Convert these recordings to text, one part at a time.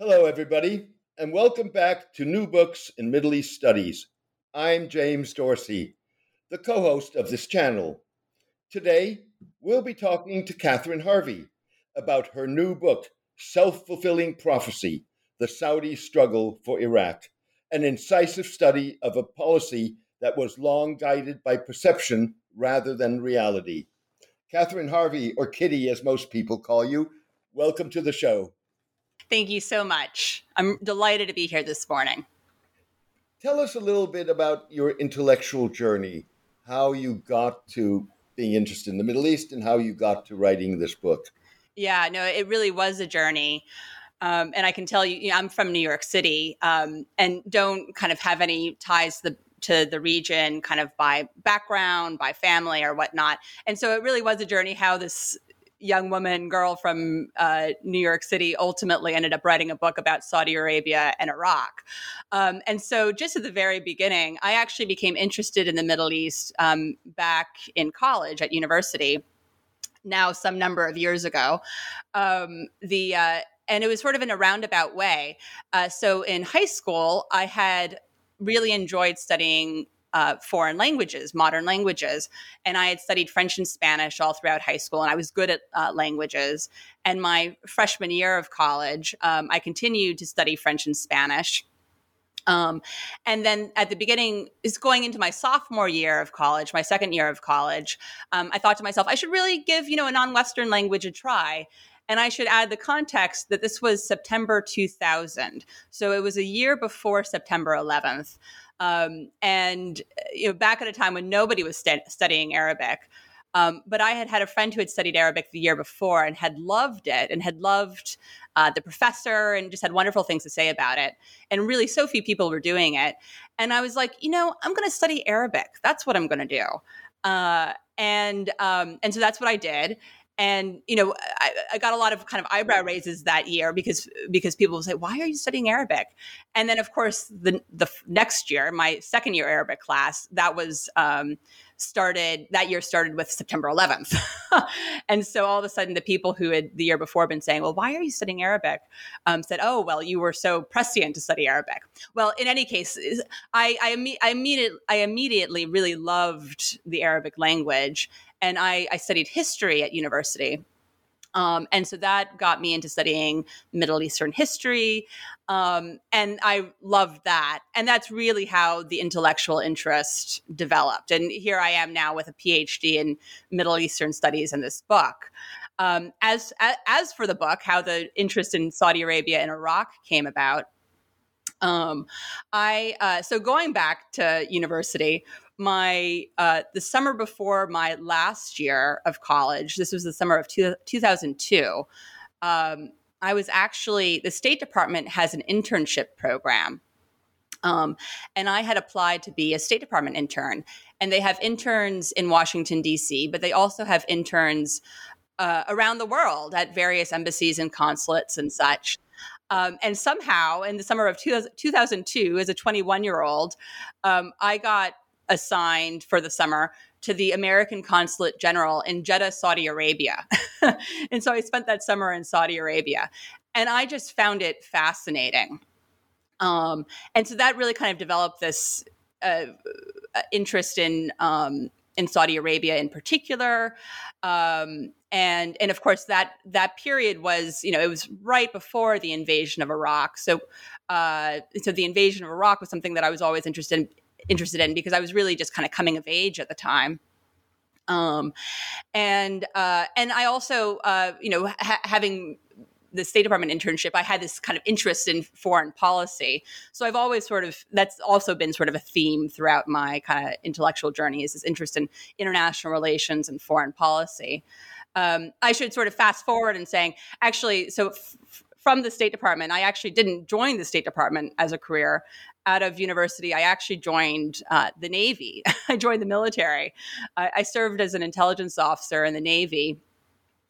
Hello, everybody, and welcome back to New Books in Middle East Studies. I'm James Dorsey, the co host of this channel. Today, we'll be talking to Catherine Harvey about her new book, Self Fulfilling Prophecy The Saudi Struggle for Iraq, an incisive study of a policy that was long guided by perception rather than reality. Catherine Harvey, or Kitty as most people call you, welcome to the show. Thank you so much. I'm delighted to be here this morning. Tell us a little bit about your intellectual journey, how you got to being interested in the Middle East and how you got to writing this book. Yeah, no, it really was a journey. Um, and I can tell you, you know, I'm from New York City um, and don't kind of have any ties to the to the region kind of by background, by family or whatnot. And so it really was a journey how this young woman, girl from uh, New York City, ultimately ended up writing a book about Saudi Arabia and Iraq. Um, and so, just at the very beginning, I actually became interested in the Middle East um, back in college at university. Now, some number of years ago, um, the uh, and it was sort of in a roundabout way. Uh, so, in high school, I had really enjoyed studying uh, foreign languages, modern languages. And I had studied French and Spanish all throughout high school, and I was good at uh, languages. And my freshman year of college, um, I continued to study French and Spanish. Um, and then at the beginning, is going into my sophomore year of college, my second year of college, um, I thought to myself, I should really give you know a non-Western language a try. And I should add the context that this was September 2000. So it was a year before September 11th. Um, and you know, back at a time when nobody was st- studying Arabic. Um, but I had had a friend who had studied Arabic the year before and had loved it and had loved uh, the professor and just had wonderful things to say about it. And really, so few people were doing it. And I was like, you know, I'm going to study Arabic. That's what I'm going to do. Uh, and um, and so that's what I did and you know I, I, got a lot of kind of eyebrow raises that year because because people will say why are you studying arabic? And then of course the the next year my second year arabic class that was um, started that year started with september 11th and so all of a sudden the people who had the year before been saying well why are you studying arabic? um, said oh well you were so prescient to study arabic. Well in any case i i, I, immediately, I immediately really loved the arabic language and I, I studied history at university. Um, and so that got me into studying Middle Eastern history. Um, and I loved that. And that's really how the intellectual interest developed. And here I am now with a PhD in Middle Eastern studies and this book. Um, as, as for the book, how the interest in Saudi Arabia and Iraq came about, um, I uh, so going back to university, my uh, the summer before my last year of college, this was the summer of two, 2002. Um, I was actually the State Department has an internship program. Um, and I had applied to be a State Department intern. And they have interns in Washington, D.C., but they also have interns uh, around the world at various embassies and consulates and such. Um, and somehow, in the summer of two, 2002, as a 21 year old, um, I got assigned for the summer to the American Consulate General in Jeddah, Saudi Arabia. and so I spent that summer in Saudi Arabia. And I just found it fascinating. Um, and so that really kind of developed this uh, interest in um, in Saudi Arabia in particular. Um, and and of course that that period was you know it was right before the invasion of Iraq. So uh, so the invasion of Iraq was something that I was always interested in, interested in because I was really just kind of coming of age at the time. Um, and uh, and I also, uh, you know, ha- having the State Department internship, I had this kind of interest in foreign policy. So I've always sort of that's also been sort of a theme throughout my kind of intellectual journey is this interest in international relations and foreign policy. Um, I should sort of fast forward and saying, actually, so f- from the State Department, I actually didn't join the State Department as a career. Out of university, I actually joined uh, the Navy. I joined the military. I, I served as an intelligence officer in the Navy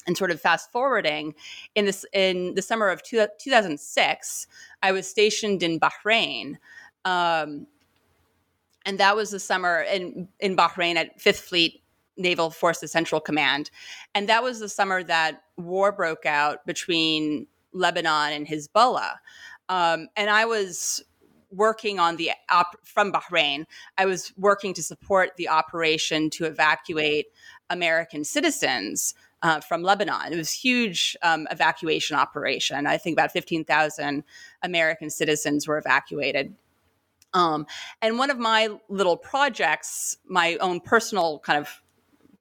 and sort of fast forwarding in this in the summer of two, 2006 i was stationed in bahrain um, and that was the summer in in bahrain at fifth fleet naval forces central command and that was the summer that war broke out between lebanon and hezbollah um, and i was working on the op- from bahrain i was working to support the operation to evacuate american citizens uh, from Lebanon. It was huge um, evacuation operation. I think about 15,000 American citizens were evacuated. Um, and one of my little projects, my own personal kind of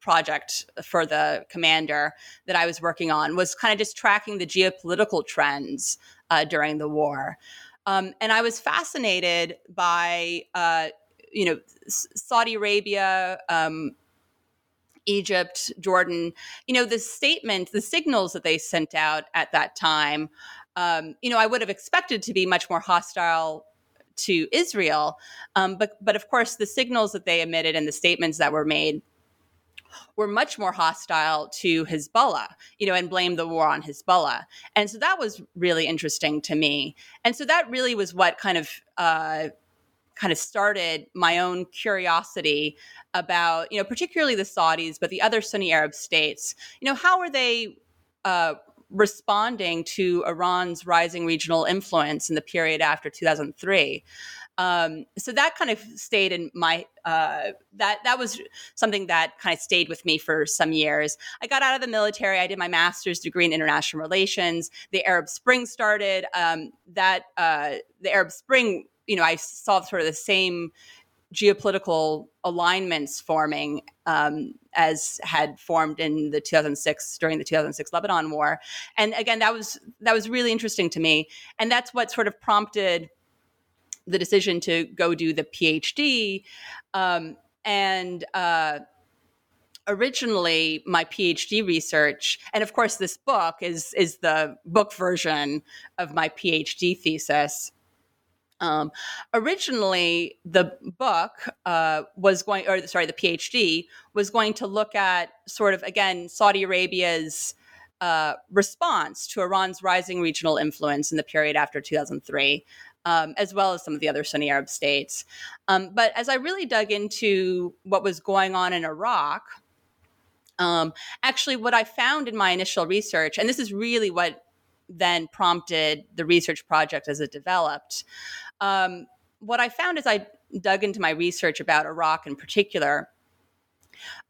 project for the commander that I was working on, was kind of just tracking the geopolitical trends uh, during the war. Um, and I was fascinated by, uh, you know, Saudi Arabia, um, Egypt, Jordan, you know, the statement, the signals that they sent out at that time, um, you know, I would have expected to be much more hostile to Israel. Um, but, but of course, the signals that they emitted and the statements that were made were much more hostile to Hezbollah, you know, and blamed the war on Hezbollah. And so that was really interesting to me. And so that really was what kind of uh, kind of started my own curiosity about, you know, particularly the Saudis, but the other Sunni Arab states. You know, how are they uh, responding to Iran's rising regional influence in the period after 2003? Um, so that kind of stayed in my uh, that that was something that kind of stayed with me for some years. I got out of the military. I did my master's degree in international relations. The Arab Spring started. Um, that uh, the Arab Spring you know, I saw sort of the same geopolitical alignments forming um, as had formed in the 2006 during the 2006 Lebanon war, and again that was that was really interesting to me, and that's what sort of prompted the decision to go do the PhD, um, and. Uh, originally my phd research and of course this book is is the book version of my phd thesis um, originally, the book uh, was going, or sorry, the PhD was going to look at sort of again Saudi Arabia's uh, response to Iran's rising regional influence in the period after 2003. Um, as well as some of the other Sunni Arab states. Um, but as I really dug into what was going on in Iraq, um, actually, what I found in my initial research, and this is really what then prompted the research project as it developed, um, what I found as I dug into my research about Iraq in particular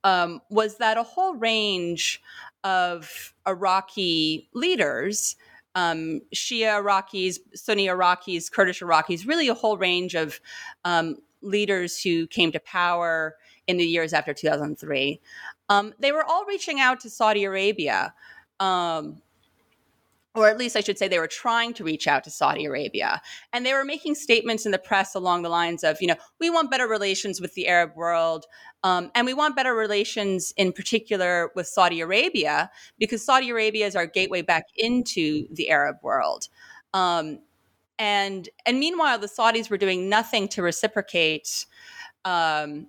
um, was that a whole range of Iraqi leaders, um, Shia Iraqis, Sunni Iraqis, Kurdish Iraqis, really a whole range of um, leaders who came to power in the years after 2003, um, they were all reaching out to Saudi Arabia um, or at least I should say they were trying to reach out to Saudi Arabia. And they were making statements in the press along the lines of, you know, we want better relations with the Arab world. Um, and we want better relations in particular with Saudi Arabia because Saudi Arabia is our gateway back into the Arab world. Um, and and meanwhile, the Saudis were doing nothing to reciprocate um,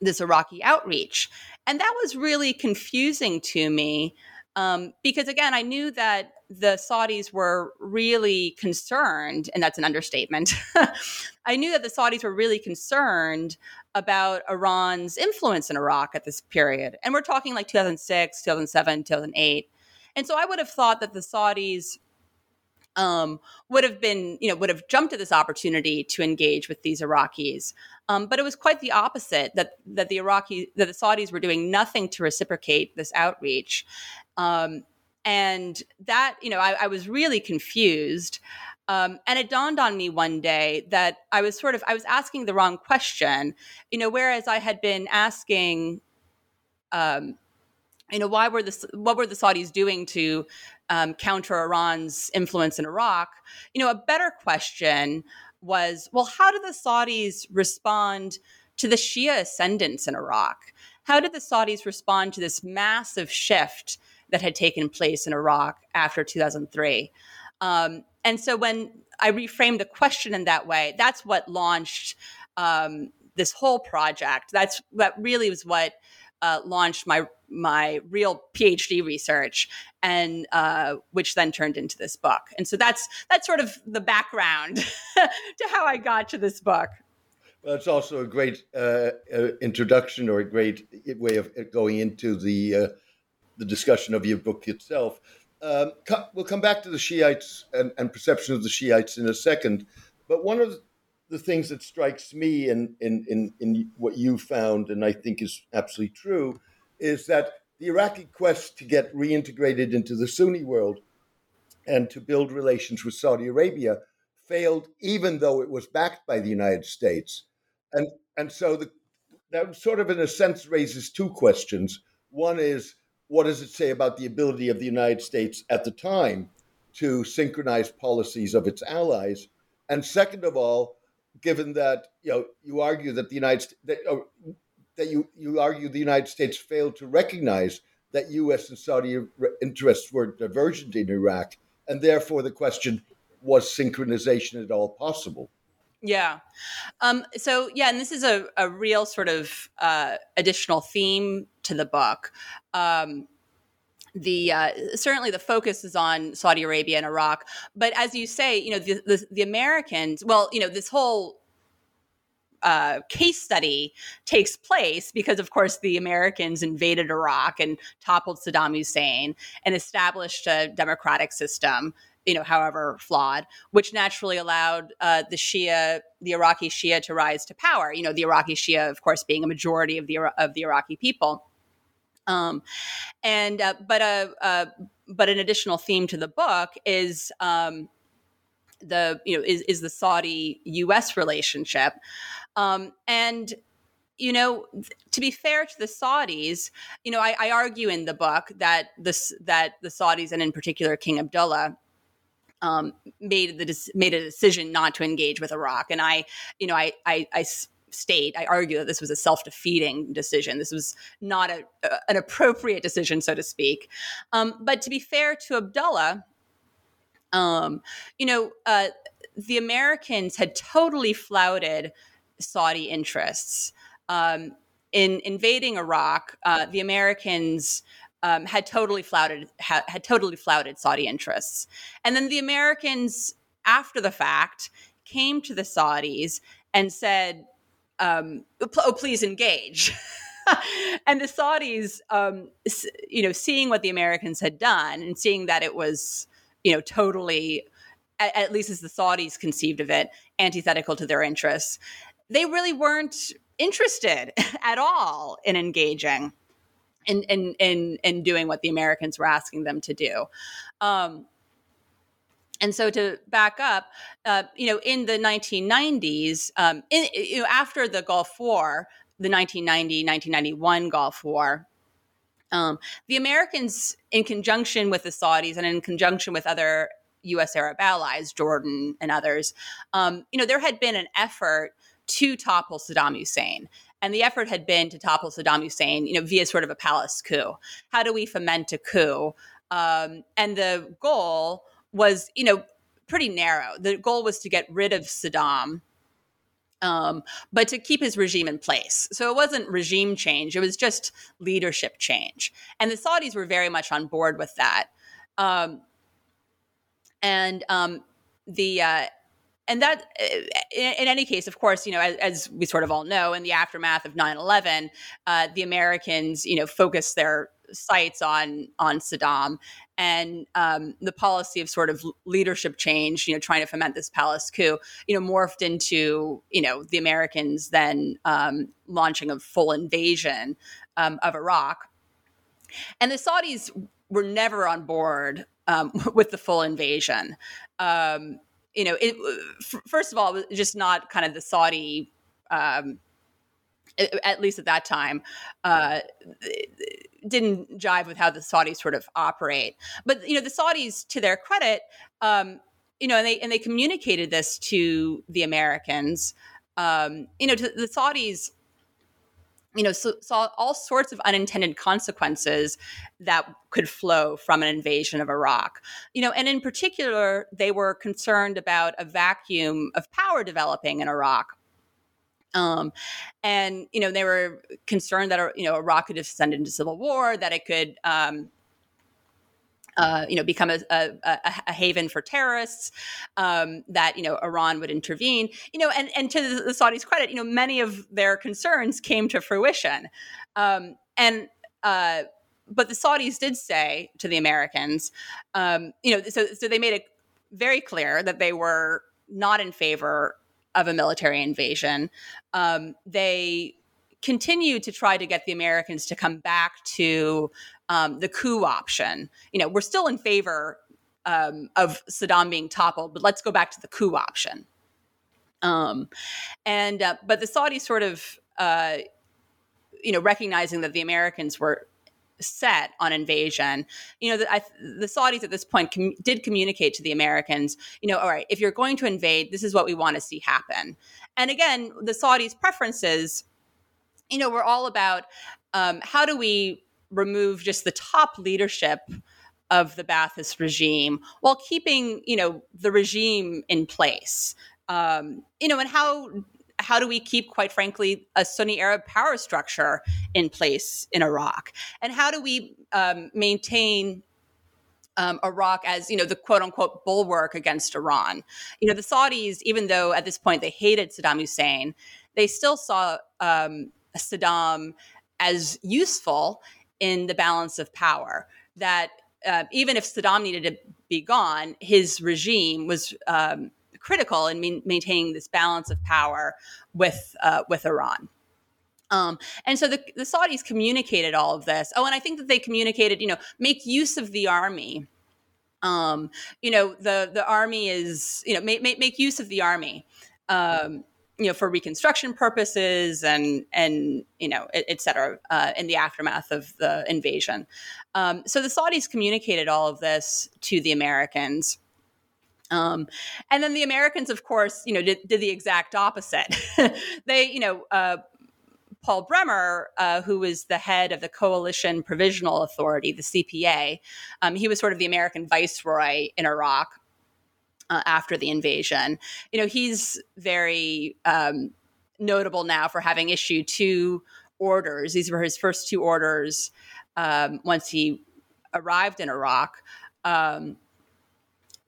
this Iraqi outreach, and that was really confusing to me um, because again, I knew that the Saudis were really concerned, and that's an understatement. I knew that the Saudis were really concerned about Iran's influence in Iraq at this period. And we're talking like 2006, 2007, 2008. And so I would have thought that the Saudis um, would have been, you know, would have jumped at this opportunity to engage with these Iraqis. Um, but it was quite the opposite that that the Iraqi that the Saudis were doing nothing to reciprocate this outreach. Um, and that, you know, I, I was really confused. Um, and it dawned on me one day that I was sort of I was asking the wrong question, you know, whereas I had been asking, um, you know, why were the what were the Saudis doing to um, counter Iran's influence in Iraq? You know, a better question was, well, how do the Saudis respond to the Shia ascendance in Iraq? how did the Saudis respond to this massive shift that had taken place in Iraq after 2003? Um, and so when I reframed the question in that way, that's what launched um, this whole project. That's that really was what uh, launched my my real PhD research, and uh, which then turned into this book. And so that's that's sort of the background to how I got to this book. Well, it's also a great uh, uh introduction or a great way of going into the uh, the discussion of your book itself. Um, we'll come back to the Shiites and, and, perception of the Shiites in a second. But one of the things that strikes me in, in, in, in what you found, and I think is absolutely true, is that the Iraqi quest to get reintegrated into the Sunni world and to build relations with Saudi Arabia failed, even though it was backed by the United States. And, and so the, that sort of, in a sense, raises two questions. One is, what does it say about the ability of the United States at the time to synchronize policies of its allies? And second of all, given that you know you argue that the United that, oh, that you you argue the United States failed to recognize that U.S. and Saudi interests were divergent in Iraq, and therefore the question was synchronization at all possible? Yeah. Um, so, yeah, and this is a, a real sort of uh, additional theme to the book. Um, the uh, certainly the focus is on Saudi Arabia and Iraq, but as you say, you know the, the, the Americans. Well, you know this whole uh, case study takes place because, of course, the Americans invaded Iraq and toppled Saddam Hussein and established a democratic system you know, however flawed, which naturally allowed uh, the Shia, the Iraqi Shia, to rise to power. You know, the Iraqi Shia, of course, being a majority of the of the Iraqi people. Um, and uh, but a uh, uh, but an additional theme to the book is um, the you know is is the Saudi U.S. relationship, um, and you know, to be fair to the Saudis, you know, I, I, argue in the book that this that the Saudis and in particular King Abdullah um, made the made a decision not to engage with Iraq, and I, you know, I, I, I state, I argue that this was a self defeating decision. This was not a, a, an appropriate decision, so to speak. Um, but to be fair to Abdullah, um, you know, uh, the Americans had totally flouted Saudi interests. Um, in invading Iraq, uh, the Americans um, had totally flouted ha- had totally flouted Saudi interests, and then the Americans, after the fact, came to the Saudis and said, um, "Oh, please engage." and the Saudis, um, you know, seeing what the Americans had done and seeing that it was, you know, totally, at, at least as the Saudis conceived of it, antithetical to their interests, they really weren't interested at all in engaging in in in in doing what the Americans were asking them to do. Um, and so to back up, uh, you know, in the 1990s, um, in, you know, after the Gulf War, the 1990 1991 Gulf War. Um, the Americans, in conjunction with the Saudis and in conjunction with other U.S. Arab allies, Jordan and others, um, you know, there had been an effort to topple Saddam Hussein. And the effort had been to topple Saddam Hussein, you know, via sort of a palace coup. How do we foment a coup? Um, and the goal was, you know, pretty narrow. The goal was to get rid of Saddam, um, but to keep his regime in place. So it wasn't regime change; it was just leadership change. And the Saudis were very much on board with that. Um, and um, the uh, and that in, any case of course you know as, as, we sort of all know in the aftermath of 9-11 uh, the americans you know focused their sights on on saddam and um, the policy of sort of leadership change you know trying to foment this palace coup you know morphed into you know the americans then um, launching a full invasion um, of iraq. And the saudis were never on board um, with the full invasion. Um, you know, it, first of all, just not kind of the Saudi, um, at least at that time, uh, didn't jive with how the Saudis sort of operate. But you know, the Saudis, to their credit, um, you know, and they and they communicated this to the Americans. Um, you know, to the Saudis. You know, so, saw all sorts of unintended consequences that could flow from an invasion of Iraq. You know, and in particular, they were concerned about a vacuum of power developing in Iraq. Um, and you know, they were concerned that you know Iraq could descend into civil war, that it could um, uh, you know, become a, a, a, haven for terrorists, um, that, you know, Iran would intervene, you know, and, and to the, the Saudis' credit, you know, many of their concerns came to fruition. Um, and, uh, but the Saudis did say to the Americans, um, you know, so, so they made it very clear that they were not in favor of a military invasion. Um, they continued to try to get the Americans to come back to um, the coup option. You know, we're still in favor um, of Saddam being toppled, but let's go back to the coup option. Um, and uh, but the Saudis sort of, uh, you know, recognizing that the Americans were set on invasion. You know, the, I, the Saudis at this point com- did communicate to the Americans, you know, all right, if you're going to invade, this is what we want to see happen. And again, the Saudis' preferences, you know, we're all about um, how do we remove just the top leadership of the Ba'athist regime while keeping, you know, the regime in place. Um, you know, and how how do we keep, quite frankly, a Sunni Arab power structure in place in Iraq? And how do we um, maintain um, Iraq as you know the quote unquote bulwark against Iran. You know the Saudis, even though at this point they hated Saddam Hussein, they still saw um, Saddam as useful in the balance of power. That uh, even if Saddam needed to be gone, his regime was um, critical in ma- maintaining this balance of power with uh, with Iran. Um, and so the, the Saudis communicated all of this. Oh, and I think that they communicated, you know, make use of the army. Um, you know, the the army is, you know, make make, use of the army. Um, you know, for reconstruction purposes and and you know, et, et cetera, uh, in the aftermath of the invasion. Um, so the Saudis communicated all of this to the Americans. Um, and then the Americans, of course, you know, did, did the exact opposite. they, you know, uh, Paul Bremer, uh, who was the head of the Coalition Provisional Authority, the CPA, um, he was sort of the American viceroy in Iraq uh, after the invasion. You know, he's very um, notable now for having issued two orders. These were his first two orders um, once he arrived in Iraq. Um,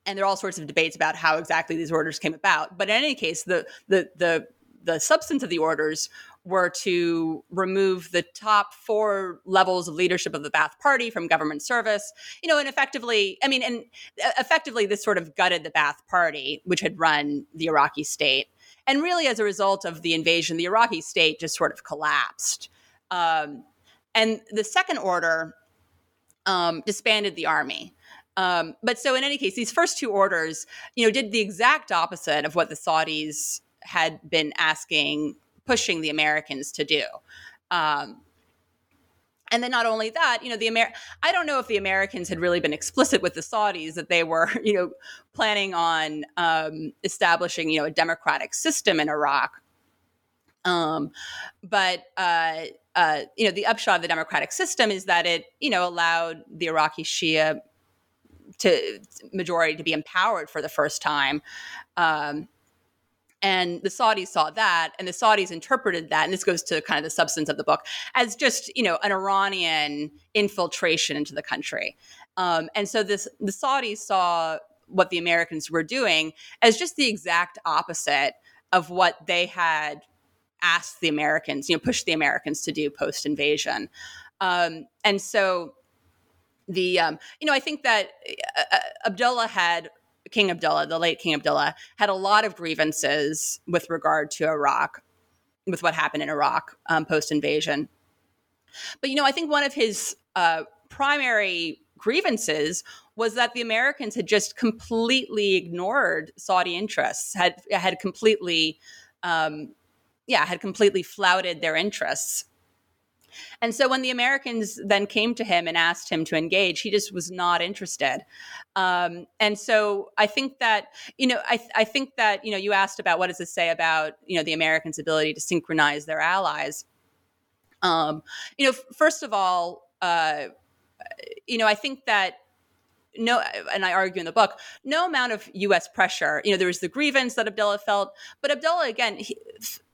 and there are all sorts of debates about how exactly these orders came about. But in any case, the the the the substance of the orders were to remove the top four levels of leadership of the Ba'ath Party from government service, you know, and effectively, I mean, and uh, effectively, this sort of gutted the Ba'ath Party, which had run the Iraqi state. And really, as a result of the invasion, the Iraqi state just sort of collapsed. Um, and the second order um, disbanded the army. Um, but so, in any case, these first two orders, you know, did the exact opposite of what the Saudis had been asking pushing the Americans to do. Um, and then not only that, you know, the Amer- I don't know if the Americans had really been explicit with the Saudis that they were, you know, planning on um, establishing, you know, a democratic system in Iraq. Um, but uh, uh, you know, the upshot of the democratic system is that it, you know, allowed the Iraqi Shia to majority to be empowered for the first time. Um, and the Saudis saw that, and the Saudis interpreted that, and this goes to kind of the substance of the book, as just you know an Iranian infiltration into the country. Um, and so this the Saudis saw what the Americans were doing as just the exact opposite of what they had asked the Americans, you know, pushed the Americans to do post invasion. Um, and so the um, you know I think that uh, uh Abdullah had King Abdullah, the late King Abdullah, had a lot of grievances with regard to Iraq, with what happened in Iraq um, post invasion. But, you know, I think one of his uh, primary grievances was that the Americans had just completely ignored Saudi interests, had had completely, um, yeah, had completely flouted their interests. And so when the Americans then came to him and asked him to engage, he just was not interested. Um, and so I think that, you know, I, I think that, you know, you asked about what does this say about, you know, the Americans' ability to synchronize their allies. Um, you know, first of all, uh, you know, I think that no, and I argue in the book, no amount of U.S. pressure. You know, there was the grievance that Abdullah felt, but Abdullah again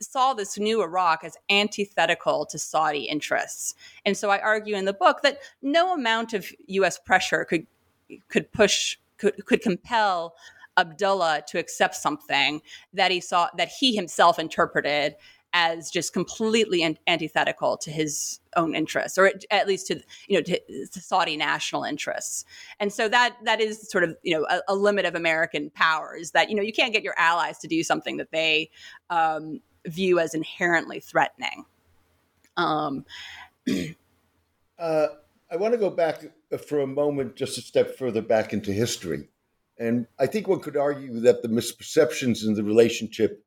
saw this new Iraq as antithetical to Saudi interests, and so I argue in the book that no amount of U.S. pressure could could push could could compel Abdullah to accept something that he saw that he himself interpreted as just completely an- antithetical to his own interests, or at least to you know to, to, Saudi national interests. And so that that is sort of you know a, a, limit of American power is that you know you can't get your allies to do something that they um, view as inherently threatening. Um, uh, I want to go back for a moment, just a step further back into history. And I think one could argue that the misperceptions in the relationship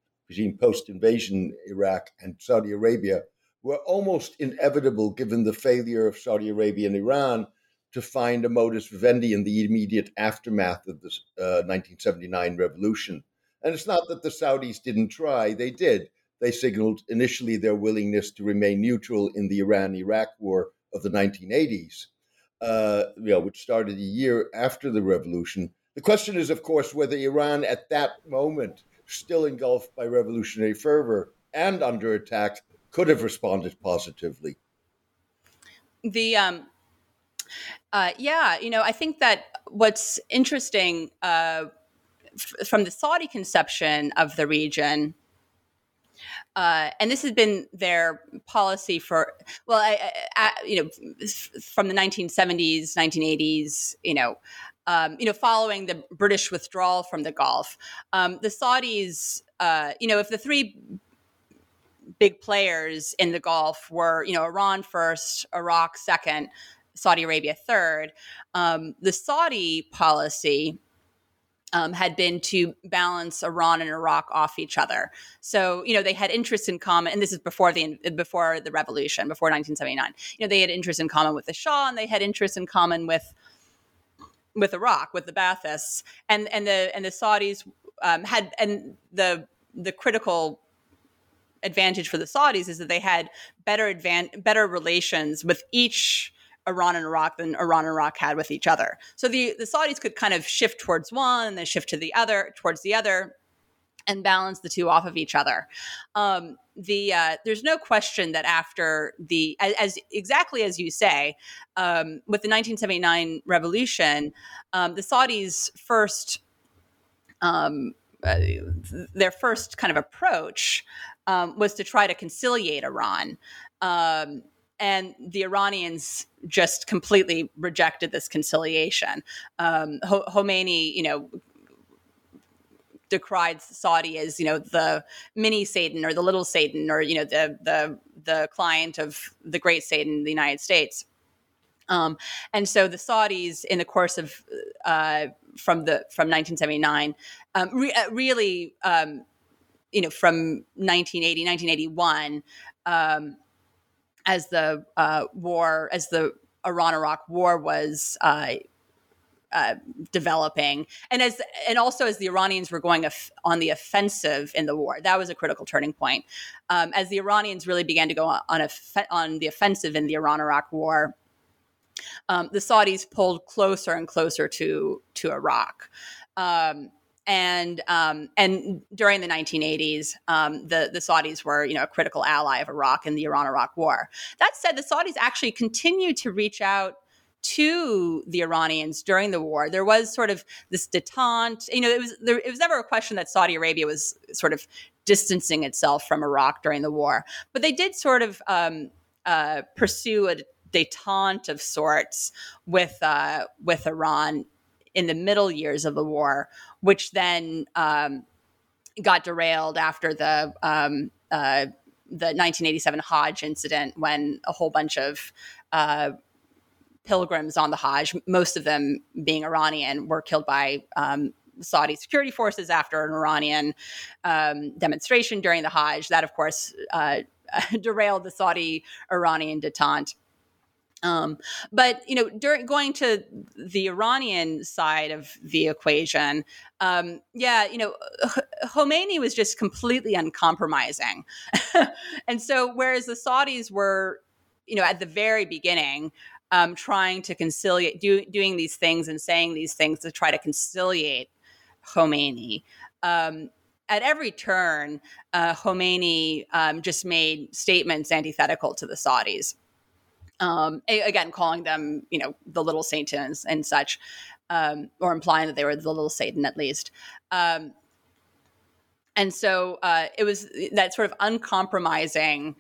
post invasion Iraq and Saudi Arabia were almost inevitable given the failure of Saudi Arabia and Iran to find a modus vivendi in the immediate aftermath of the uh, 1979 revolution. And it's not that the Saudis didn't try, they did. They signaled initially their willingness to remain neutral in the Iran Iraq war of the 1980s, uh, you know, which started a year after the revolution. The question is, of course, whether Iran at that moment still engulfed by revolutionary fervor and under attack, could have responded positively. The um, uh, yeah, you know, I think that what's interesting uh, f- from the Saudi conception of the region. Uh, and this has been their policy for well, I, I, you know, from the 1970s, 1980s, you know, um, you know, following the British withdrawal from the Gulf, um, the Saudis, uh, you know, if the three big players in the Gulf were, you know, Iran first, Iraq second, Saudi Arabia third, um, the Saudi policy um, had been to balance Iran and Iraq off each other. So you know they had interests in common, and this is before the before the revolution, before 1979. You know they had interests in common with the Shah, and they had interests in common with with Iraq with the Baathists and and the and the Saudis um, had and the the critical advantage for the Saudis is that they had better advan- better relations with each Iran and Iraq than Iran and Iraq had with each other. So the the Saudis could kind of shift towards one and then shift to the other towards the other and balance the two off of each other. Um, the uh, there's no question that after the as, as exactly as you say um, with the 1979 revolution um, the saudis first um, uh, their first kind of approach um, was to try to conciliate iran um, and the Iranians just completely rejected this conciliation. Um, Khomeini, you know, decried Saudi as you know the mini Satan or the little Satan or you know the the the client of the great Satan the United States. Um, and so the Saudis, in the course of uh, from the from 1979, um, re- uh, really, um, you know, from 1980, 1981, um, as the uh, war, as the Iran-Iraq War was uh, uh, developing, and as and also as the Iranians were going af- on the offensive in the war, that was a critical turning point. Um, as the Iranians really began to go on on, on the offensive in the Iran-Iraq War, um, the Saudis pulled closer and closer to to Iraq. Um, and um, and during the 1980s, um, the the Saudis were you know a critical ally of Iraq in the Iran-Iraq War. That said, the Saudis actually continued to reach out to the Iranians during the war. There was sort of this detente. You know, it was there, it was never a question that Saudi Arabia was sort of distancing itself from Iraq during the war, but they did sort of um, uh, pursue a detente of sorts with uh, with Iran in the middle years of the war, which then um, got derailed after the um, uh, the 1987 Hajj incident when a whole bunch of uh, pilgrims on the Hajj, most of them being Iranian, were killed by um, Saudi security forces after an Iranian um, demonstration during the Hajj. That, of course, uh, derailed the Saudi Iranian detente. Um, but you know, during going to the Iranian side of the equation, um, yeah, you know, Khomeini was just completely uncompromising, and so whereas the Saudis were you know, at the very beginning, um, trying to conciliate, do, doing these things and saying these things to try to conciliate Khomeini. Um, at every turn, uh, Khomeini um, just made statements antithetical to the Saudis. Um, again, calling them, you know, the little Satans and such, um, or implying that they were the little Satan at least. Um, and so uh, it was that sort of uncompromising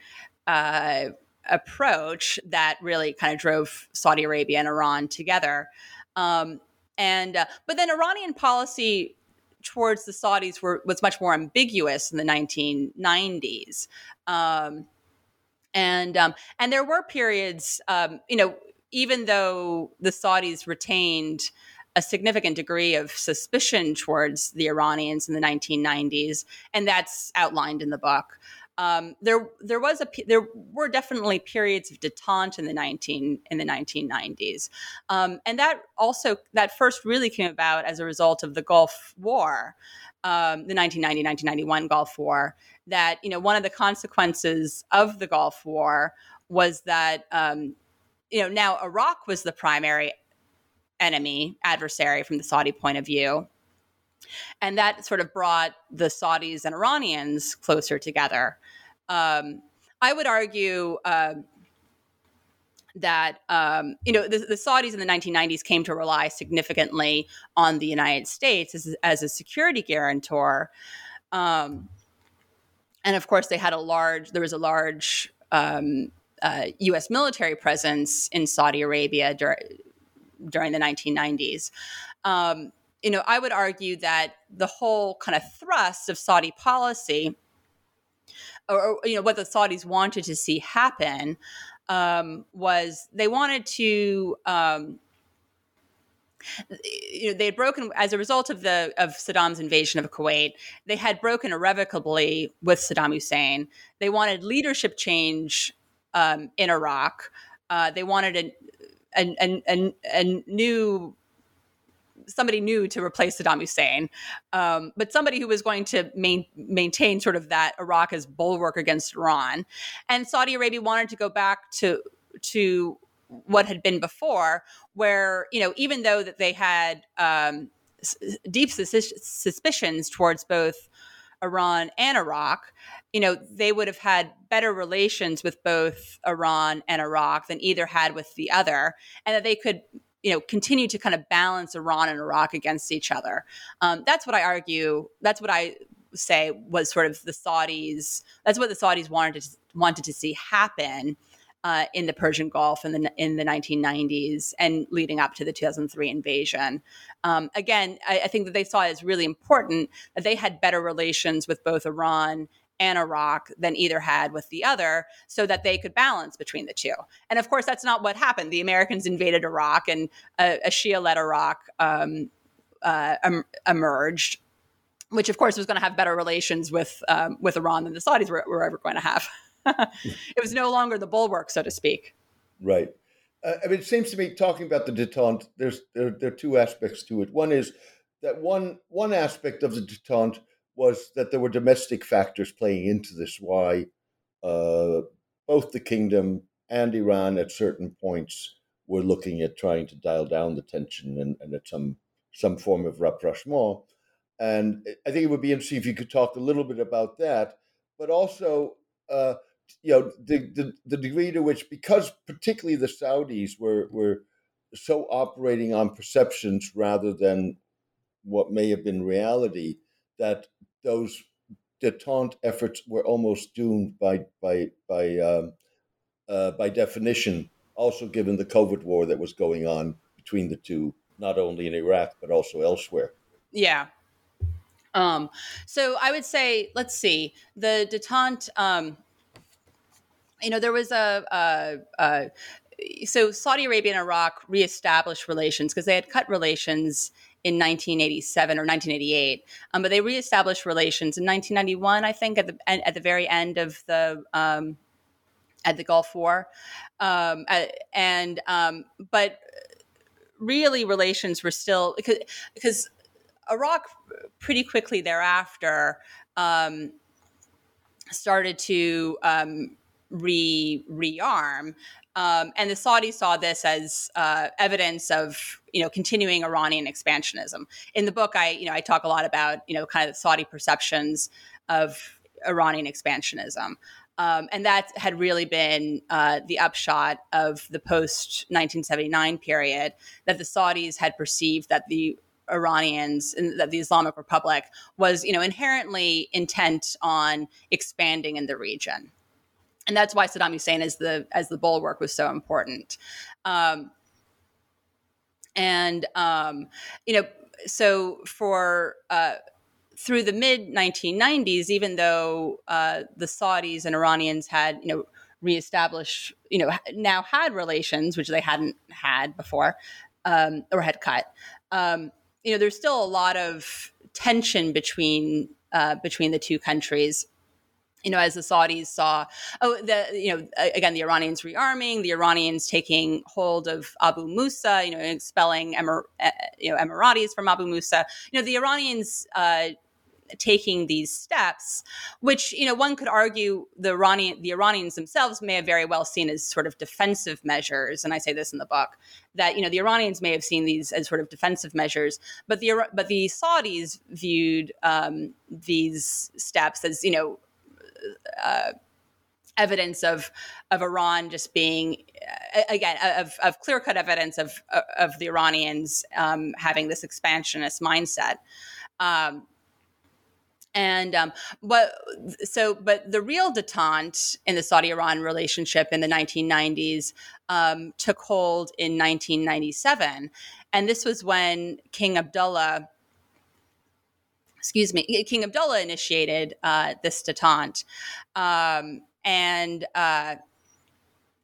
uh, approach that really kind of drove Saudi Arabia and Iran together. Um, and uh, but then Iranian policy towards the Saudis were, was much more ambiguous in the 1990s. Um, and um, and there were periods, um, you know, even though the Saudis retained a significant degree of suspicion towards the Iranians in the 1990s, and that's outlined in the book. Um, there, there was a there were definitely periods of detente in the 19 in the 1990s, um, and that also that first really came about as a result of the Gulf War, um, the 1990-1991 Gulf War. That you know one of the consequences of the Gulf War was that um, you know now Iraq was the primary enemy, adversary from the Saudi point of view. And that sort of brought the Saudis and Iranians closer together. Um, I would argue uh, that um, you know the, the, Saudis in the 1990s came to rely significantly on the United States as, as a security guarantor, um, and of course they had a large. There was a large um, uh, U.S. military presence in Saudi Arabia dur- during the 1990s. Um, you know, I would argue that the whole kind of thrust of Saudi policy, or, or you know, what the Saudis wanted to see happen, um, was they wanted to. Um, you know, they had broken as a result of the of Saddam's invasion of Kuwait. They had broken irrevocably with Saddam Hussein. They wanted leadership change um, in Iraq. Uh, they wanted a, a, a, a new somebody new to replace Saddam Hussein, um, but somebody who was going to main, maintain sort of that Iraq as bulwark against Iran. And Saudi Arabia wanted to go back to to what had been before, where you know even though that they had um, deep suspicions towards both Iran and Iraq, you know, they would have had better relations with both Iran and Iraq than either had with the other, and that they could, you know, continue to kind of balance Iran and Iraq against each other. Um, that's what I argue. That's what I say was sort of the Saudis. That's what the Saudis wanted to wanted to see happen uh, in the Persian Gulf in the in the 1990s and leading up to the 2003 invasion. Um, again, I, I, think that they saw it as really important that they had better relations with both Iran and Iraq than either had with the other, so that they could balance between the two. And of course, that's not what happened. The Americans invaded Iraq, and a, a Shia-led Iraq um, uh, em- emerged which of course was going to have better relations with um, with Iran than the Saudis were, were ever going to have. it was no longer the bulwark, so to speak. Right. Uh, I mean, it seems to me talking about the detente, there's there, there are two aspects to it. One is that one one aspect of the detente was that there were domestic factors playing into this. Why uh, both the kingdom and Iran at certain points were looking at trying to dial down the tension and, and at some some form of rapprochement. And I think it would be interesting if you could talk a little bit about that, but also uh, you know the, the, the degree to which because particularly the Saudis were were so operating on perceptions rather than what may have been reality that those detente efforts were almost doomed by by by um, uh, by definition. Also, given the covert war that was going on between the two, not only in Iraq but also elsewhere. Yeah, um, so I would say, let's see, the detente. Um, you know, there was a, a, a so Saudi Arabia and Iraq reestablished relations because they had cut relations in 1987 or 1988, um, but they reestablished relations in 1991, I think, at the at the very end of the um, at the Gulf War, um, and um, but really relations were still because because Iraq pretty quickly thereafter um, started to um, re rearm. Um, and the Saudis saw this as uh, evidence of you know continuing Iranian expansionism. In the book, I you know I talk a lot about you know kind of Saudi perceptions of Iranian expansionism. Um, and that had really been uh, the upshot of the post 1979 period that the Saudis had perceived that the Iranians and that the Islamic Republic was, you know, inherently intent on expanding in the region, and that's why Saddam Hussein as the as the bulwark was so important. Um, and um, you know, so for uh, through the mid 1990s, even though uh, the Saudis and Iranians had, you know, reestablished, you know, now had relations, which they hadn't had before, um, or had cut. Um, you know, there's still a lot of tension between uh, between the two countries. You know, as the Saudis saw, oh, the you know, again, the Iranians rearming, the Iranians taking hold of Abu Musa, you know, expelling Emir, uh, you know Emiratis from Abu Musa. You know, the Iranians uh, taking these steps, which you know one could argue the Iranian the Iranians themselves may have very well seen as sort of defensive measures, and I say this in the book that you know the Iranians may have seen these as sort of defensive measures, but the but the Saudis viewed um, these steps as you know. Uh, evidence of of Iran just being uh, again of, of clear cut evidence of of the Iranians um, having this expansionist mindset. Um, and um, but so, but the real detente in the Saudi-Iran relationship in the 1990s um, took hold in 1997, and this was when King Abdullah, excuse me, King Abdullah initiated uh, this detente, um, and uh,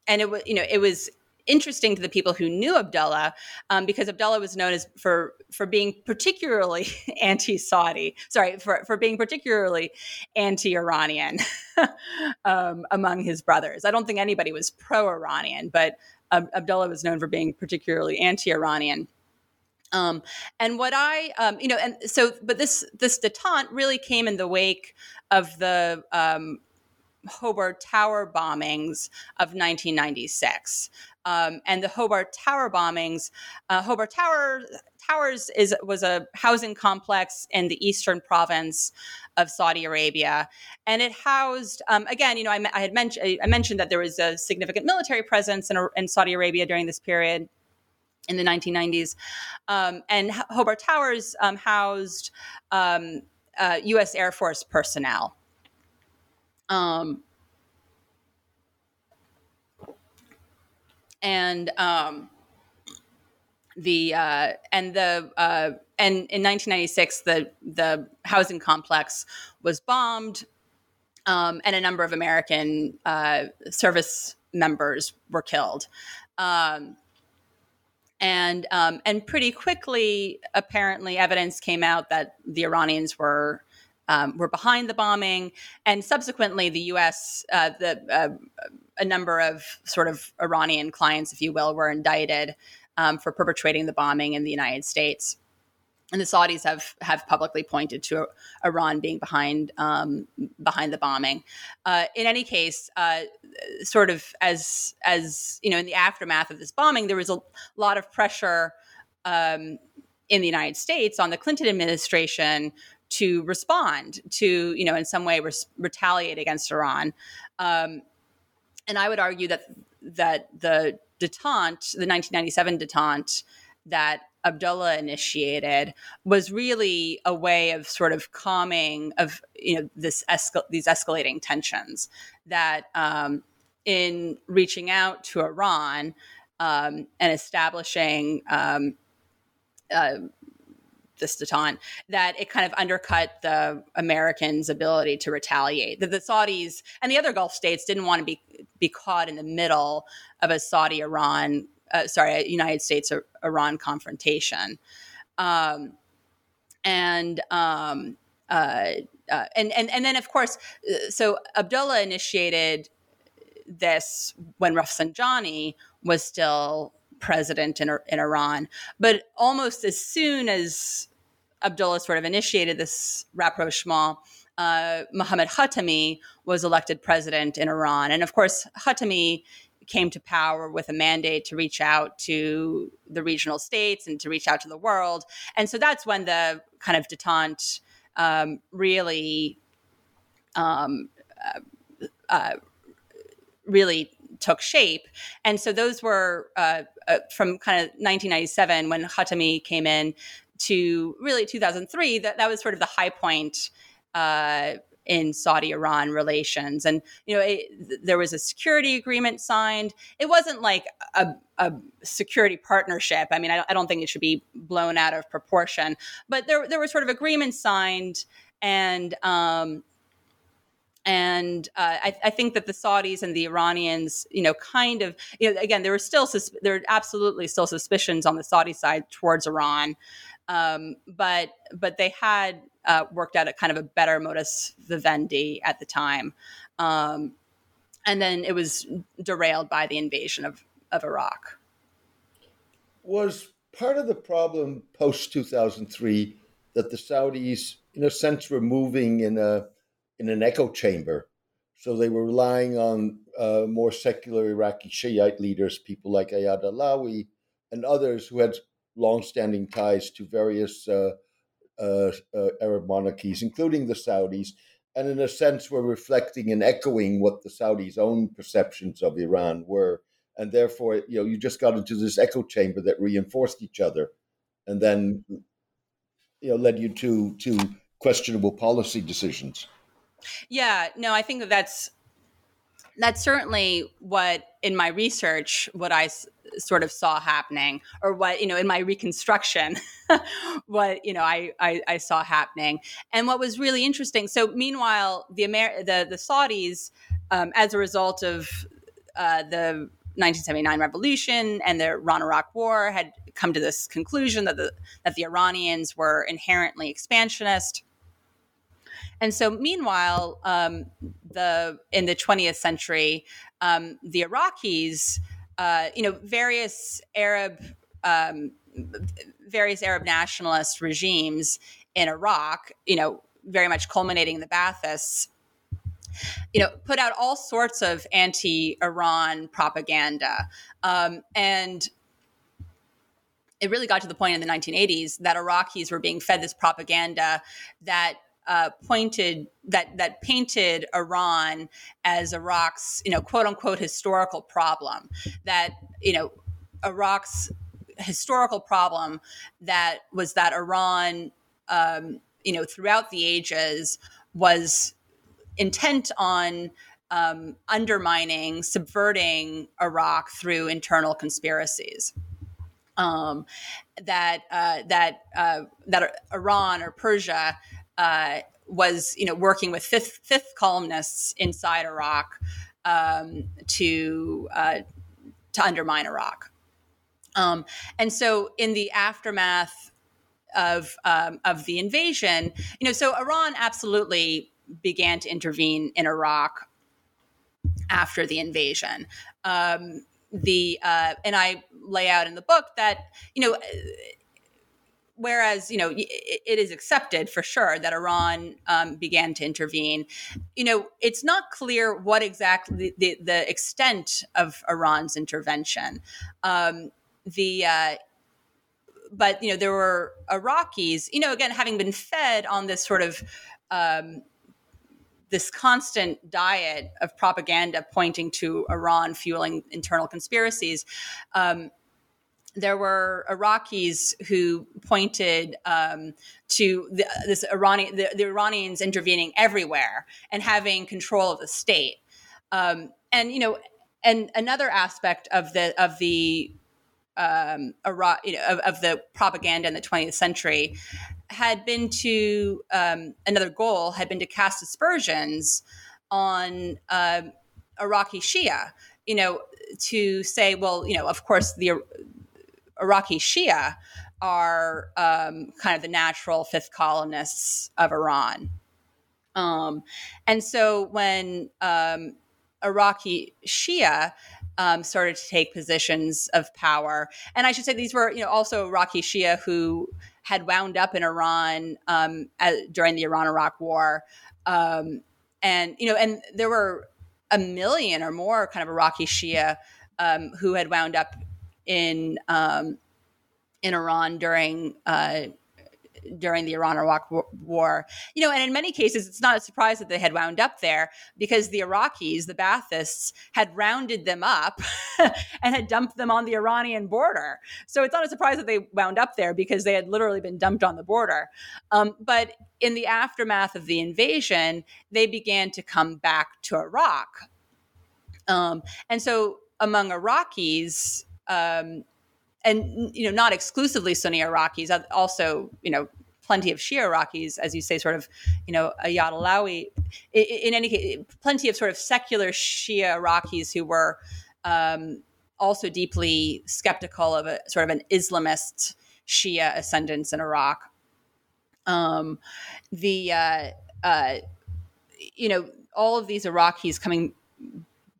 and it was you know it was interesting to the people who knew Abdullah um, because Abdullah was known as for for being particularly anti-Saudi. Sorry, for for being particularly anti-Iranian um, among his brothers. I don't think anybody was pro-Iranian, but um, Abdullah was known for being particularly anti-Iranian. Um, and what I, um, you know, and so, but this this detente really came in the wake of the um, Khobar Tower bombings of 1996 um, and the Khobar Tower bombings. Uh, Khobar Tower Towers is was a housing complex in the eastern province of Saudi Arabia, and it housed um, again. You know, I, I had mentioned I mentioned that there was a significant military presence in, in Saudi Arabia during this period in the 1990s, um, and Khobar Towers um, housed um, uh, U.S. Air Force personnel. Um, and um, the uh, and the uh, and in 1996 the the housing complex was bombed, um, and a number of American uh, service members were killed. And um, and pretty quickly, apparently, evidence came out that the Iranians were um, were behind the bombing, and subsequently, the U.S. Uh, the uh, a number of sort of Iranian clients, if you will, were indicted um, for perpetrating the bombing in the United States. And the Saudis have have publicly pointed to Iran being behind um, behind the bombing. Uh, in any case, uh, sort of as as you know, in the aftermath of this bombing, there was a lot of pressure um, in the United States on the Clinton administration to respond to you know in some way res- retaliate against Iran. Um, and I would argue that that the detente, the 1997 detente that Abdullah initiated, was really a way of sort of calming of you know this escal- these escalating tensions. That um, in reaching out to Iran um, and establishing um, uh, this detente that it kind of undercut the Americans' ability to retaliate. That the Saudis and the other Gulf states didn't want to be be caught in the middle of a Saudi Iran, uh, sorry, United States Iran confrontation, um, and. Um, uh, uh, and, and and then of course, uh, so Abdullah initiated this when Rafsanjani was still president in, in Iran. But almost as soon as Abdullah sort of initiated this rapprochement, uh, Mohammad Khatami was elected president in Iran. And of course, Khatami came to power with a mandate to reach out to the regional states and to reach out to the world. And so that's when the kind of detente um, really, um, uh, uh, really took shape. And so those were uh, uh from kind of 1997 when Khatami came in to really 2003. That that was sort of the high point uh, in Saudi Iran relations. And, you know, it, there was a security agreement signed. It wasn't like a, a security partnership. I mean, I, I, don't think it should be blown out of proportion, but there, there were sort of agreements signed and, um, and uh, I, I, think that the Saudis and the Iranians, you know, kind of, you know, again, there were still sus- there were absolutely still suspicions on the Saudi side towards Iran, um, but but they had uh, worked out a kind of a better modus vivendi at the time. Um, and then it was derailed by the invasion of, of Iraq. Was part of the problem post 2003 that the Saudis, in a sense, were moving in a in an echo chamber. So they were relying on uh, more secular Iraqi Shiite leaders, people like Ayad Allawi and others who had long-standing ties to various uh, uh, uh, Arab monarchies, including the Saudis, and in a sense were reflecting and echoing what the Saudis' own perceptions of Iran were, and therefore, you know, you just got into this echo chamber that reinforced each other, and then, you know, led you to to questionable policy decisions. Yeah, no, I think that that's that's certainly what in my research what I s- sort of saw happening or what you know in my reconstruction what you know I, I, I saw happening. And what was really interesting so meanwhile the Amer- the the Saudis um, as a result of uh, the 1979 revolution and the Iran Iraq war had come to this conclusion that the that the Iranians were inherently expansionist and so, meanwhile, um, the in the 20th century, um, the Iraqis, uh, you know, various Arab um, various Arab nationalist regimes in Iraq, you know, very much culminating in the Baathists, you know, put out all sorts of anti-Iran propaganda, um, and it really got to the point in the 1980s that Iraqis were being fed this propaganda that uh, pointed that that painted Iran as Iraq's you know quote unquote historical problem that you know Iraq's historical problem that was that Iran um, you know throughout the ages was intent on um, undermining, subverting Iraq through internal conspiracies. Um, that uh, that uh, that Iran or Persia uh, was you know working with fifth fifth columnists inside Iraq um, to uh, to undermine Iraq. Um, and so in the aftermath of um, of the invasion, you know, so Iran absolutely began to intervene in Iraq after the invasion. Um, the uh, and I lay out in the book that you know whereas you know it is accepted for sure that Iran um, began to intervene, you know it's not clear what exactly the, the extent of Iran's intervention. Um, the uh, but you know there were Iraqis, you know, again having been fed on this sort of um, this constant diet of propaganda pointing to Iran fueling internal conspiracies. Um, there were Iraqis who pointed um, to the, this Iranian, the, the, Iranians intervening everywhere and having control of the state. Um, and you know, and another aspect of the of the um, Iraq, you know, of, of, the propaganda in the 20th century had been to um, another goal had been to cast aspersions on um, Iraqi Shia. You know, to say, well, you know, of course the Iraqi Shia are um, kind of the natural fifth columnists of Iran. Um, and so when um, Iraqi Shia um, started to take positions of power, and I should say these were, you know, also Iraqi Shia who had wound up in Iran um, during the Iran-Iraq War, um, and you know, and there were a million or more kind of Iraqi Shia who had wound up in um, in Iran during uh, during the Iran Iraq war. You know, and in many cases, it's not a surprise that they had wound up there because the Iraqis, the Baathists, had rounded them up and had dumped them on the Iranian border. So it's not a surprise that they wound up there because they had literally been dumped on the border. Um, but in the aftermath of the invasion, they began to come back to Iraq. Um, and so among Iraqis, um, and you know not exclusively Sunni Iraqis, also you know plenty of Shia Iraqis, as you say, sort of you know Ayad. In, in any case, plenty of sort of secular Shia Iraqis who were um, also deeply skeptical of a sort of an Islamist Shia ascendance in Iraq. Um, the uh, uh, you know all of these Iraqis coming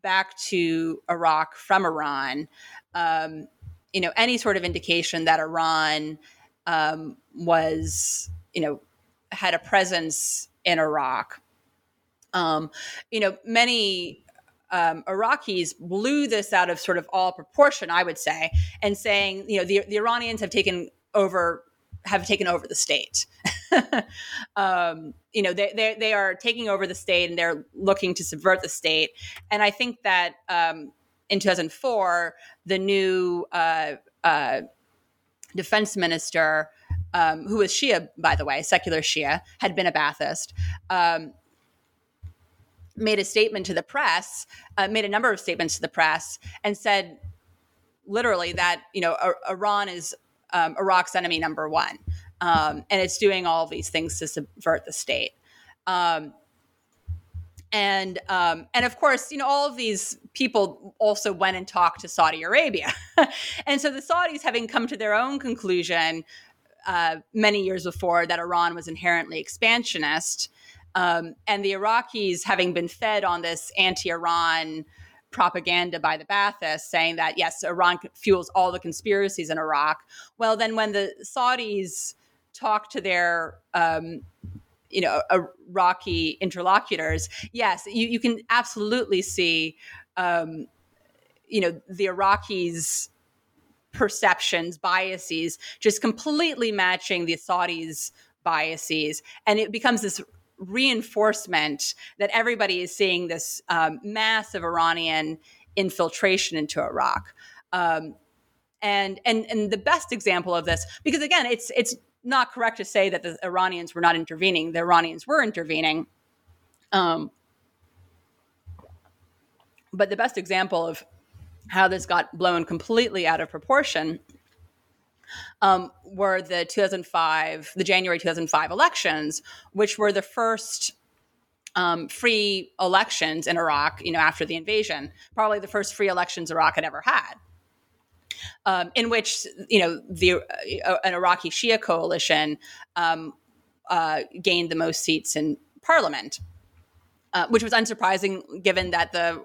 back to Iraq from Iran. Um, you know any sort of indication that Iran um, was you know had a presence in Iraq. Um, you know many um, Iraqis blew this out of sort of all proportion, I would say, and saying you know the, the Iranians have taken over have taken over the state. um, you know, they, they, they are taking over the state and they're looking to subvert the state. And I think that um, in 2004, the new uh, uh, defense minister, um, who was Shia, by the way, secular Shia, had been a Baathist, um, made a statement to the press, uh, made a number of statements to the press, and said literally that you know Iran is um, Iraq's enemy number one, um, and it's doing all these things to subvert the state. And um, and of course, you know, all of these people also went and talked to Saudi Arabia, and so the Saudis, having come to their own conclusion uh, many years before that Iran was inherently expansionist, um, and the Iraqis, having been fed on this anti-Iran propaganda by the Baathists, saying that yes, Iran fuels all the conspiracies in Iraq. Well, then when the Saudis talk to their um, you know Iraqi interlocutors, yes, you, you can absolutely see, um, you know, the Iraqis' perceptions, biases, just completely matching the Saudis' biases, and it becomes this reinforcement that everybody is seeing this um, massive Iranian infiltration into Iraq. Um, and and and the best example of this, because again, it's it's not correct to say that the Iranians were not intervening. The Iranians were intervening. Um, but the best example of how this got blown completely out of proportion um, were the 2005, the January 2005 elections, which were the first um, free elections in Iraq, you know, after the invasion, probably the first free elections Iraq had ever had um, in which you know the uh, an Iraqi Shia coalition um, uh, gained the most seats in parliament, uh, which was unsurprising given that the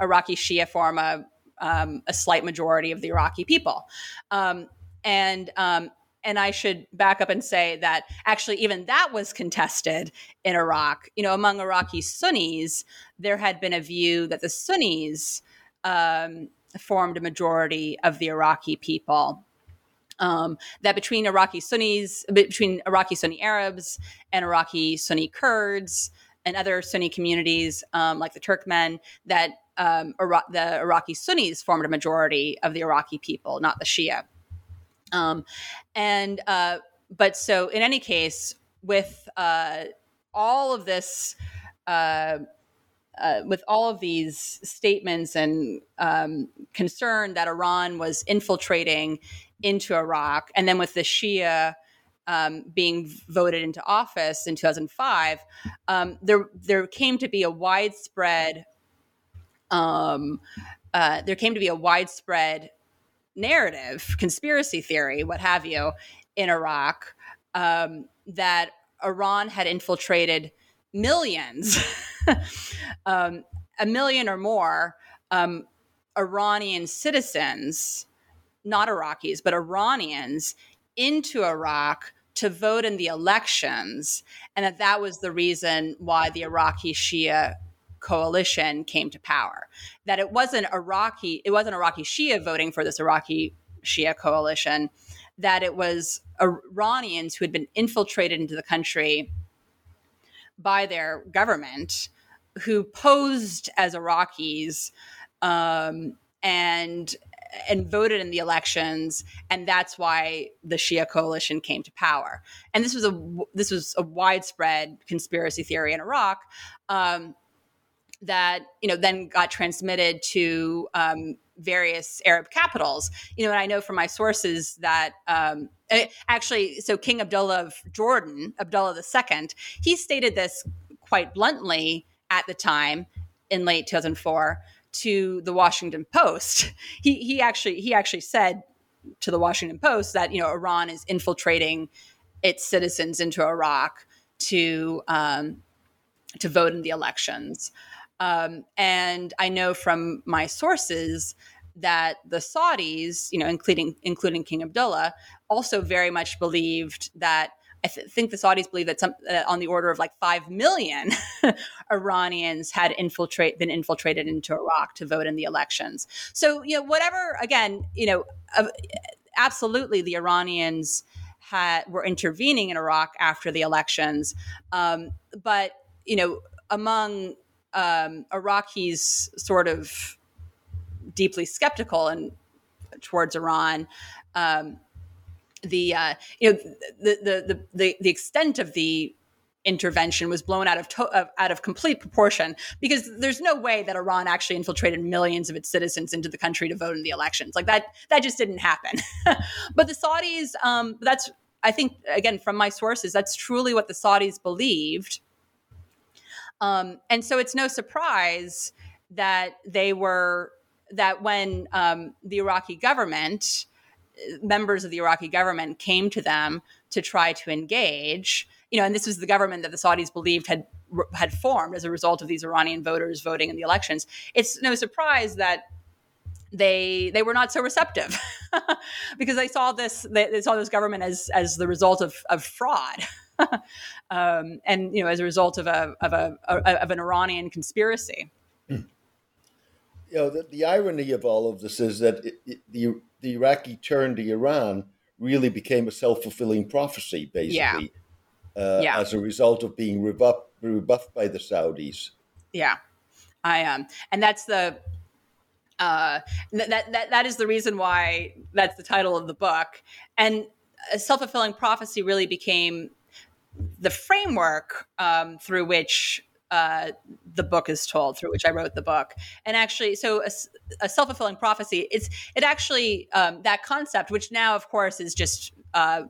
Iraqi Shia form a, um, a slight majority of the Iraqi people, um, and um, and I should back up and say that actually even that was contested in Iraq. You know, among Iraqi Sunnis, there had been a view that the Sunnis um, formed a majority of the Iraqi people. Um, that between Iraqi Sunnis, between Iraqi Sunni Arabs and Iraqi Sunni Kurds and other Sunni communities um, like the Turkmen, that um, the Iraqi Sunnis formed a majority of the Iraqi people, not the Shia. Um, and uh, but so in any case, with uh, all of this. Uh, uh, with all of these statements and um, concern that Iran was infiltrating into Iraq, and then with the Shia um, being voted into office in 2005, um, there there came to be a widespread um, uh, there came to be a widespread narrative, conspiracy theory, what have you, in Iraq um, that Iran had infiltrated millions, um, a million or more um, Iranian citizens, not Iraqis, but Iranians into Iraq to vote in the elections, and that that was the reason why the Iraqi Shia coalition came to power. That it wasn't Iraqi, it wasn't Iraqi Shia voting for this Iraqi Shia coalition. That it was Iranians who had been infiltrated into the country by their government, who posed as Iraqis um, and and voted in the elections, and that's why the Shia coalition came to power. And this was a this was a widespread conspiracy theory in Iraq. Um, that you know then got transmitted to um, various Arab capitals. You know, and I know from my sources that um, actually, so King Abdullah of Jordan, Abdullah II, he stated this quite bluntly at the time in late 2004 to the Washington Post. He he actually he actually said to the Washington Post that you know Iran is infiltrating its citizens into Iraq to um, to vote in the elections. Um, and I know from my sources that the Saudis, you know, including including King Abdullah, also very much believed that I th- think the Saudis believe that some uh, on the order of like five million Iranians had infiltrate been infiltrated into Iraq to vote in the elections. So you know, whatever. Again, you know, uh, absolutely, the Iranians had were intervening in Iraq after the elections, um, but you know, among um, Iraqis, sort of deeply skeptical and towards Iran. Um, the uh, you know the, the the the extent of the intervention was blown out of, to- out of complete proportion because there's no way that Iran actually infiltrated millions of its citizens into the country to vote in the elections. Like that that just didn't happen. but the Saudis, um, that's I think again from my sources, that's truly what the Saudis believed. Um, and so it's no surprise that they were that when um, the Iraqi government members of the Iraqi government came to them to try to engage. You know, and this was the government that the Saudis believed had had formed as a result of these Iranian voters voting in the elections. It's no surprise that they they were not so receptive because they saw this they, they, saw this government as as the result of of fraud. um, and you know, as a result of a of a, of an Iranian conspiracy. You know, the, the irony of all of this is that it, it, the the Iraqi turn to Iran really became a self fulfilling prophecy, basically, yeah. Uh, yeah. as a result of being rebuffed, rebuffed by the Saudis. Yeah, I um, and that's the uh, that that that is the reason why that's the title of the book, and a self fulfilling prophecy really became the framework um, through which uh, the book is told through which I wrote the book. And actually, so a, a self fulfilling prophecy, it's it actually um, that concept, which now of course is just uh,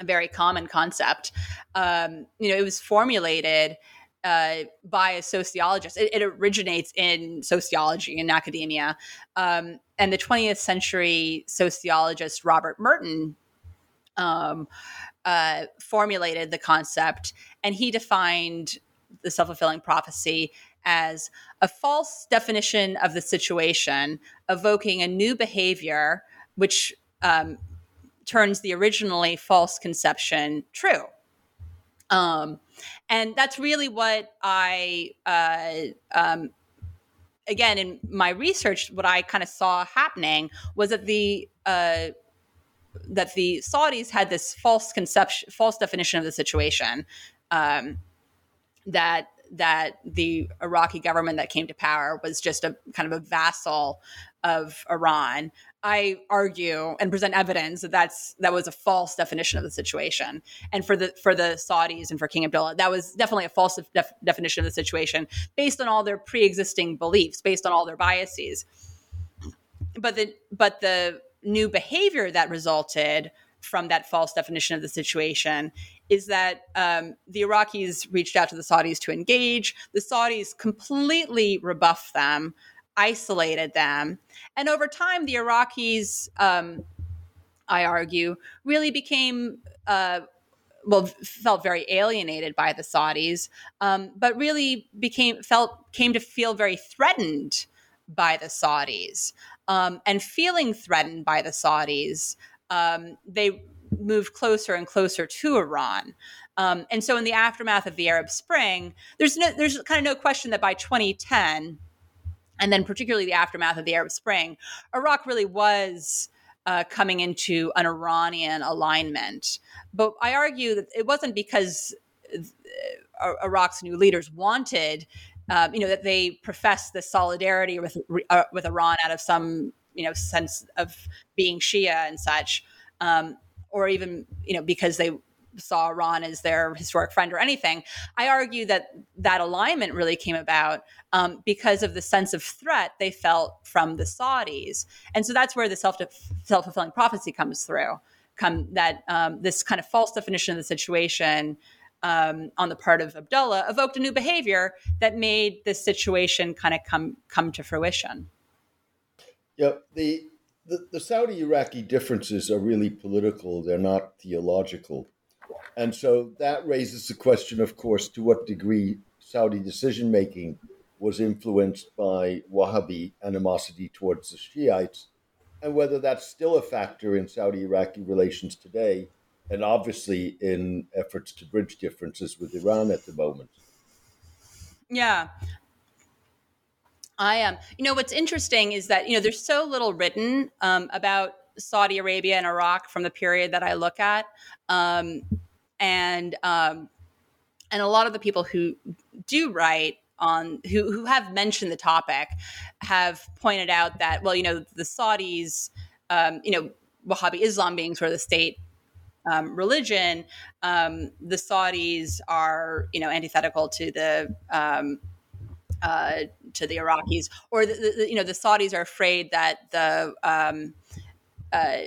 a very common concept. Um, you know, it was formulated. Uh, by a sociologist. It, it, originates in sociology in academia. Um, and the 20th century sociologist Robert Merton um, uh, formulated the concept, and he defined the self fulfilling prophecy as a false definition of the situation, evoking a new behavior which um, turns the originally false conception true. Um, and that's really what I, uh, um, again, in my research, what I kind of saw happening was that the uh, that the Saudis had this false conception, false definition of the situation. Um, that that the Iraqi government that came to power was just a kind of a vassal of Iran. I argue and present evidence that that's that was a false definition of the situation, and for the for the Saudis and for King Abdullah, that was definitely a false def- definition of the situation based on all their pre-existing beliefs, based on all their biases. But the but the new behavior that resulted from that false definition of the situation is that um, the Iraqis reached out to the Saudis to engage. The Saudis completely rebuffed them, isolated them. And over time, the Iraqis, um, I argue, really became. Uh, well, felt very alienated by the Saudis, um, but really became felt came to feel very threatened by the Saudis, um, and feeling threatened by the Saudis, um, they moved closer and closer to Iran. Um, and so, in the aftermath of the Arab Spring, there's no, there's kind of no question that by 2010, and then particularly the aftermath of the Arab Spring, Iraq really was uh, coming into an Iranian alignment. But I argue that it wasn't because uh, Iraq's new leaders wanted, um, you know, that they professed the solidarity with uh, with Iran out of some, you know, sense of being Shia and such, um, or even, you know, because they saw Iran as their historic friend or anything. I argue that that alignment really came about um, because of the sense of threat they felt from the Saudis, and so that's where the self self fulfilling prophecy comes through. Come that um, this kind of false definition of the situation. Um, on the part of Abdullah, evoked a new behavior that made this situation kind of come come to fruition. Yeah, the the, the Saudi Iraqi differences are really political; they're not theological. And so that raises the question, of course, to what degree Saudi decision making was influenced by Wahhabi animosity towards the Shiites, and whether that's still a factor in Saudi Iraqi relations today, and obviously in efforts to bridge differences with Iran at the moment. Yeah. I am. Um, you know, what's interesting is that, you know, there's so little written um, about Saudi Arabia and Iraq from the period that I look at. Um, and um, and a lot of the people who do write on who who have mentioned the topic have pointed out that well, you know, the Saudis, um, you know, Wahhabi Islam being sort of the state um, religion, um, the Saudis are you know antithetical to the um, uh, to the Iraqis, or the, the, you know the Saudis are afraid that the um, uh,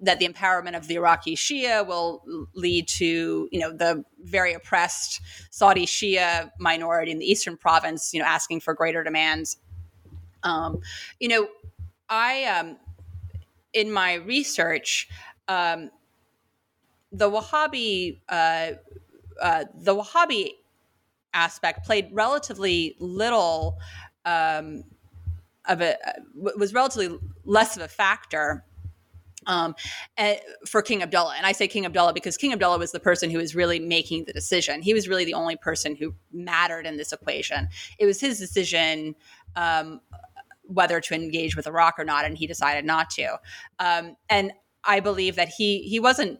that the empowerment of the Iraqi Shia will lead to, you know, the very oppressed Saudi Shia minority in the eastern province, you know, asking for greater demands. Um, you know, I, um, in my research, um, the Wahhabi, uh, uh, the Wahhabi aspect played relatively little um, of a was relatively less of a factor um, eh, for King Abdullah. And I say King Abdullah because King Abdullah was the person who was really making the decision. He was really the only person who mattered in this equation. It was his decision um, whether to engage with Iraq or not, and he decided not to. Um, and I believe that he he wasn't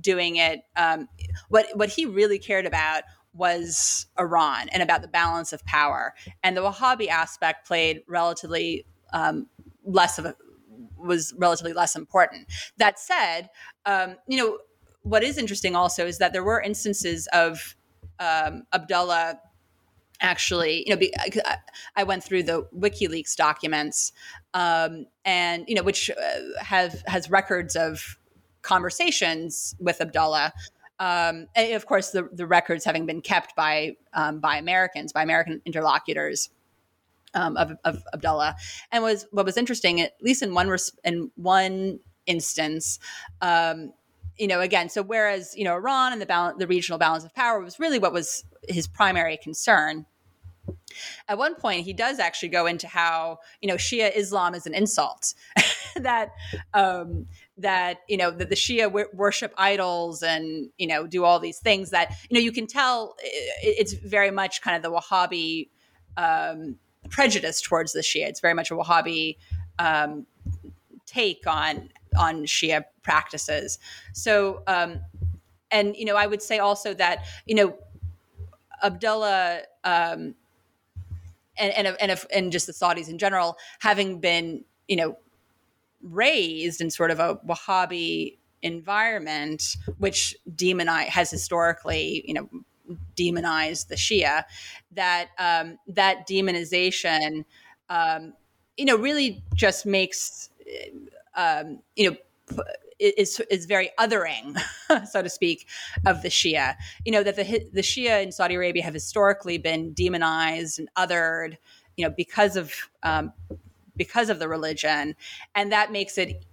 doing it. Um, what what he really cared about was Iran and about the balance of power, and the Wahhabi aspect played relatively um, less of a was relatively less important. That said, um, you know, what is interesting also is that there were instances of um, Abdullah actually, you know, be, I, I, went through the WikiLeaks documents, um, and you know, which uh, have has records of conversations with Abdullah. Um, and of course, the, the records having been kept by um, by Americans, by American interlocutors um, of, of Abdullah. And was what was interesting, at least in one res- in one instance, um, you know, again, so whereas you know Iran and the balance, the regional balance of power was really what was his primary concern. At one point, he does actually go into how you know Shia Islam is an insult, that um, that you know that the Shia w- worship idols and you know do all these things that you know you can tell it's very much kind of the Wahhabi um, prejudice towards the Shia. It's very much a Wahhabi um, take on on Shia practices. So, um, and you know, I would say also that you know, Abdullah um, and and and, and just the Saudis in general, having been you know raised in sort of a Wahhabi environment, which demonize has historically you know demonized the Shia, that um, that demonization, um, you know, really just makes, um, you know, is is very othering, so to speak, of the Shia. You know that the the Shia in Saudi Arabia have historically been demonized and othered, you know, because of um, because of the religion, and that makes it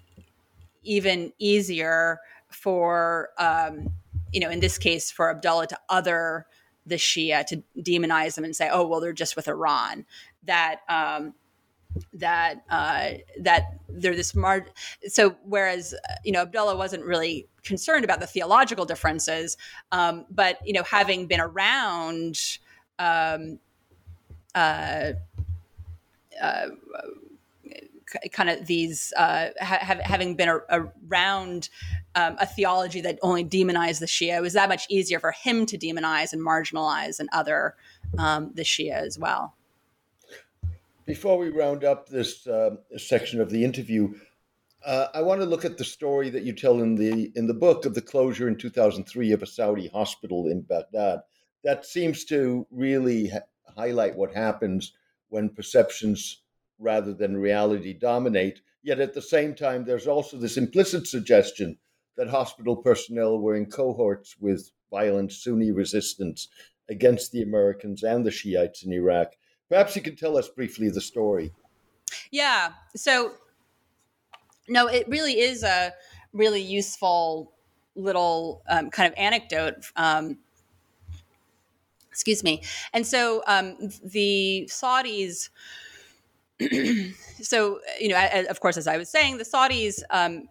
even easier for um, you know, in this case, for Abdullah to other the Shia, to demonize them and say, oh, well, they're just with Iran. That, um, that uh, that they're this mar- so whereas you know Abdullah wasn't really concerned about the theological differences, um, but you know having been around. Um, uh, uh, kind of these uh, ha- having been a- around um, a theology that only demonized the Shia, it was that much easier for him to demonize and marginalize and other um, the Shia as well. Before we round up this uh, section of the interview, uh, I want to look at the story that you tell in the in the book of the closure in 2003 of a Saudi hospital in Baghdad. That seems to really ha- highlight what happens when perceptions rather than reality dominate. Yet at the same time, there's also this implicit suggestion that hospital personnel were in cohorts with violent Sunni resistance against the Americans and the Shiites in Iraq. Perhaps you could tell us briefly the story. Yeah. So, no, it really is a really useful little um, kind of anecdote. Um, excuse me. And so um, the Saudis. so you know, of course, as I was saying, the Saudis, um,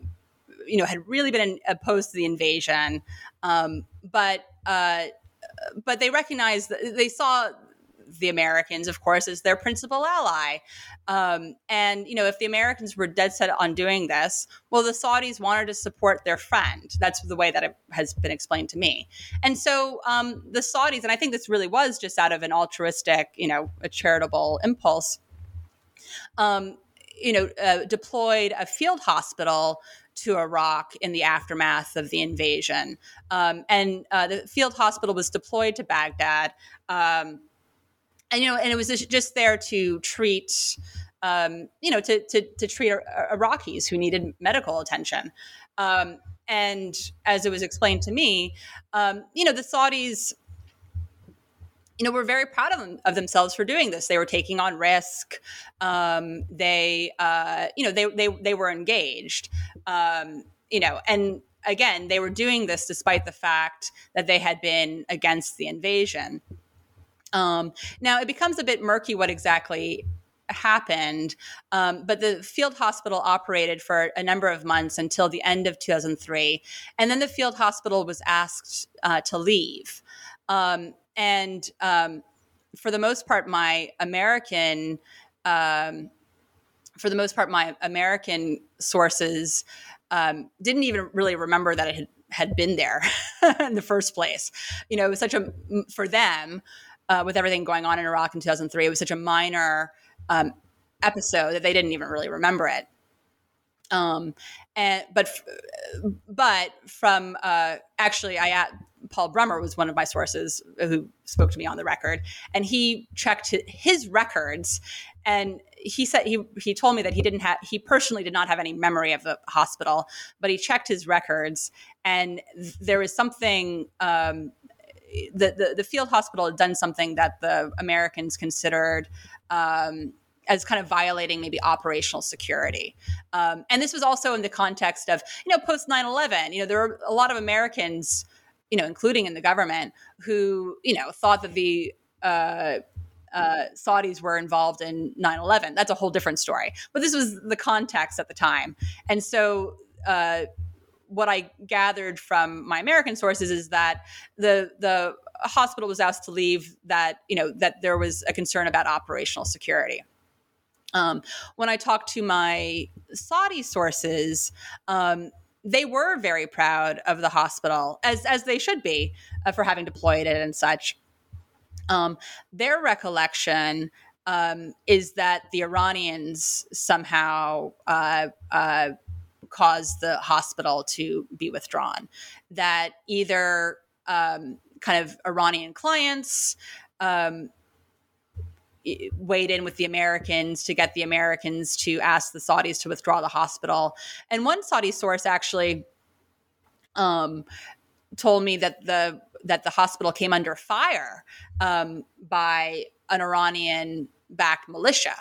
you know, had really been opposed to the invasion, um, but uh, but they recognized they saw the Americans, of course, as their principal ally. Um, and, you know, if the Americans were dead set on doing this, well, the Saudis wanted to support their friend. That's the way that it has been explained to me. And so um, the Saudis, and I think this really was just out of an altruistic, you know, a charitable impulse, um, you know, uh, deployed a field hospital to Iraq in the aftermath of the invasion. Um, and uh, the field hospital was deployed to Baghdad. Um, and you know, and it was just there to treat, um, you know, to to, to treat Iraqis who needed medical attention. Um, and as it was explained to me, um, you know, the Saudis, you know, were very proud of, them, of themselves for doing this. They were taking on risk. Um, they, uh, you know, they they they were engaged. Um, you know, and again, they were doing this despite the fact that they had been against the invasion. Um, now it becomes a bit murky what exactly happened, um, but the field hospital operated for a number of months until the end of 2003, and then the field hospital was asked uh, to leave. Um, and um, for the most part, my American um, for the most part, my American sources um, didn't even really remember that it had, had been there in the first place. You know, it was such a for them uh, with everything going on in Iraq in 2003. It was such a minor um, episode that they didn't even really remember it. Um, and but but from uh, actually, I Paul Bremer was one of my sources who spoke to me on the record, and he checked his records, and he said he he told me that he didn't have he personally did not have any memory of the hospital, but he checked his records, and there was something um, the, the, the field hospital had done something that the Americans considered um, as kind of violating maybe operational security. Um, and this was also in the context of, you know, post 9 11, you know, there were a lot of Americans, you know, including in the government, who, you know, thought that the uh, uh, Saudis were involved in 9 11. That's a whole different story. But this was the context at the time. And so, uh, what I gathered from my American sources is that the the hospital was asked to leave. That you know that there was a concern about operational security. Um, when I talked to my Saudi sources, um, they were very proud of the hospital, as as they should be, uh, for having deployed it and such. Um, their recollection um, is that the Iranians somehow uh, uh, caused the hospital to be withdrawn. That either um, kind of Iranian clients um, weighed in with the Americans to get the Americans to ask the Saudis to withdraw the hospital. And one Saudi source actually um, told me that the that the hospital came under fire um, by an Iranian backed militia.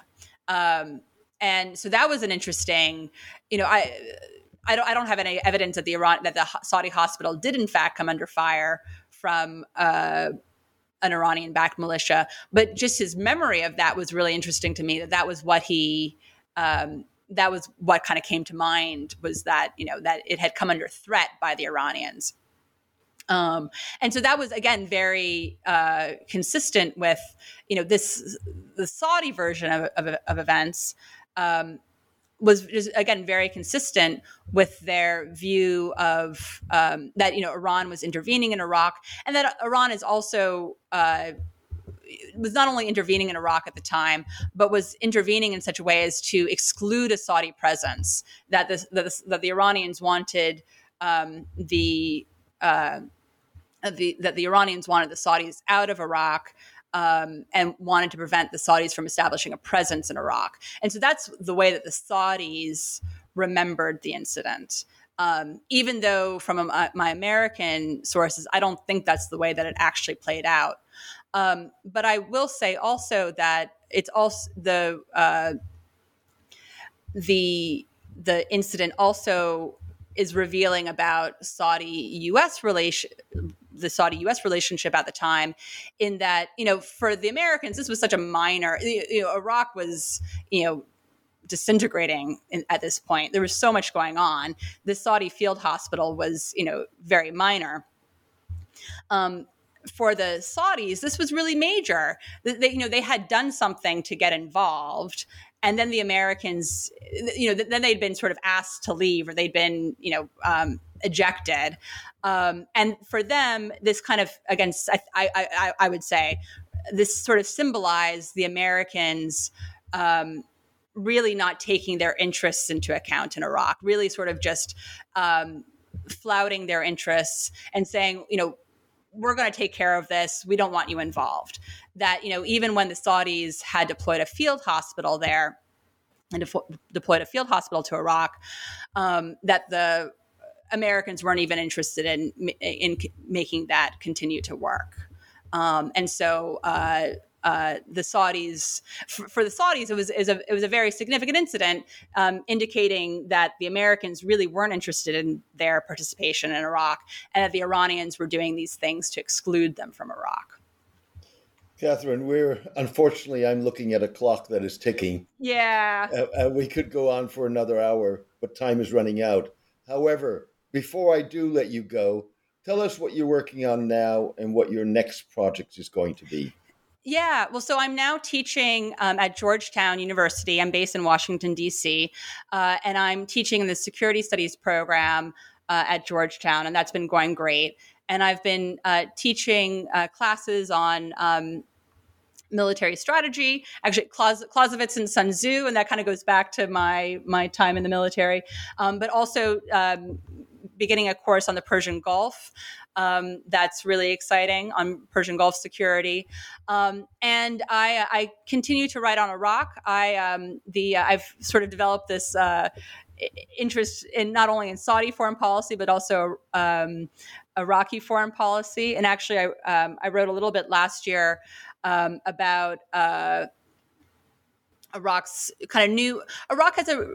Um, and so that was an interesting, you know, I. I don't, I don't have any evidence that the Iran that the Saudi hospital did in fact come under fire from uh, an Iranian backed militia. But just his memory of that was really interesting to me. That that was what he. Um, that was what kind of came to mind was that you know that it had come under threat by the Iranians. Um, and so that was again very uh, consistent with you know this the Saudi version of, of, of events um, was just again very consistent with their view of um, that you know Iran was intervening in Iraq and that Iran is also uh, was not only intervening in Iraq at the time, but was intervening in such a way as to exclude a Saudi presence. That the, the that the Iranians wanted um, the uh, the, that the Iranians wanted the Saudis out of Iraq. Um, and wanted to prevent the Saudis from establishing a presence in Iraq. And so that's the way that the Saudis remembered the incident. Um, even though, from a, my American sources, I don't think that's the way that it actually played out. Um, but I will say also that it's also the uh, the the incident also is revealing about Saudi U.S. relation the Saudi US relationship at the time in that, you know, for the Americans, this was such a minor, you know, Iraq was, you know, disintegrating in, at this point. There was so much going on. The Saudi field hospital was, you know, very minor. Um, for the Saudis, this was really major. They, you know, they had done something to get involved, and then the Americans, you know, then they'd been sort of asked to leave, or they'd been, you know, um, ejected. Um, and for them, this kind of, again, I, I, I, I would say, this sort of symbolized the Americans um, really not taking their interests into account in Iraq, really sort of just um, flouting their interests and saying, you know, we're going to take care of this. We don't want you involved. That, you know, even when the Saudis had deployed a field hospital there and de- deployed a field hospital to Iraq, um, that the Americans weren't even interested in in making that continue to work. Um, and so uh, uh, the Saudis, for, for, the Saudis, it was, it was, a, it was a very significant incident, um, indicating that the Americans really weren't interested in their participation in Iraq, and that the Iranians were doing these things to exclude them from Iraq. Catherine, we're unfortunately, I'm looking at a clock that is ticking. Yeah. Uh, uh, we could go on for another hour, but time is running out. However, before I do let you go, tell us what you're working on now and what your next project is going to be. Yeah, well, so I'm now teaching um, at Georgetown University. I'm based in Washington, D.C., uh, and I'm teaching in the Security Studies program uh, at Georgetown, and that's been going great. And I've been uh, teaching uh, classes on um, military strategy. Actually, Clausewitz and Sun Tzu, and that kind of goes back to my my time in the military. Um, but also um, beginning a course on the Persian Gulf. Um, that's really exciting on Persian Gulf security. Um, and I, I, continue to write on Iraq. I um, the uh, I've sort of developed this uh, interest in not only in Saudi foreign policy but also um, Iraqi foreign policy. And actually, I um, I wrote a little bit last year um, about. Uh, Iraq's kind of new Iraq has a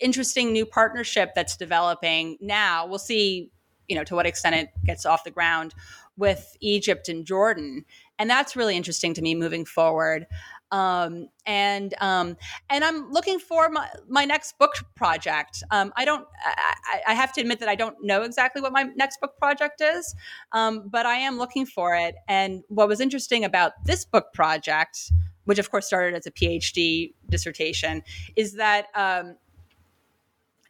interesting new partnership that's developing now. We'll see, you know, to what extent it gets off the ground with Egypt and Jordan, and that's really interesting to me moving forward. Um, and um, and I'm looking for my, my next book project. Um, I don't. I, I, have to admit that I don't know exactly what my next book project is, um, but I am looking for it. And what was interesting about this book project which of course started as a PhD dissertation, is that um,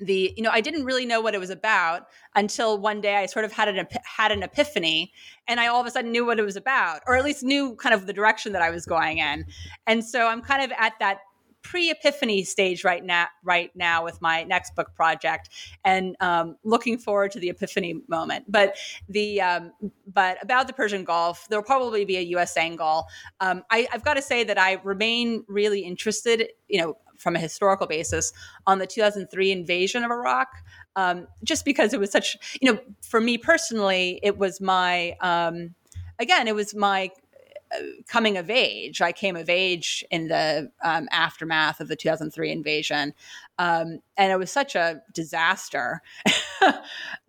the you know I didn't really know what it was about until one day I sort of had an had an epiphany, and I all of a sudden knew what it was about, or at least knew kind of the direction that I was going in, and so I'm kind of at that pre-epiphany stage right now right now with my next book project and um, looking forward to the epiphany moment. But the um, but about the persian gulf there'll probably be a us angle. Um, I, i've got to say that i remain really interested you know from a historical basis on the 2003 invasion of iraq um, just because it was such you know for me personally it was my um, again it was my coming of age. I came of age in the um, aftermath of the 2003 invasion. Um, and it was such a disaster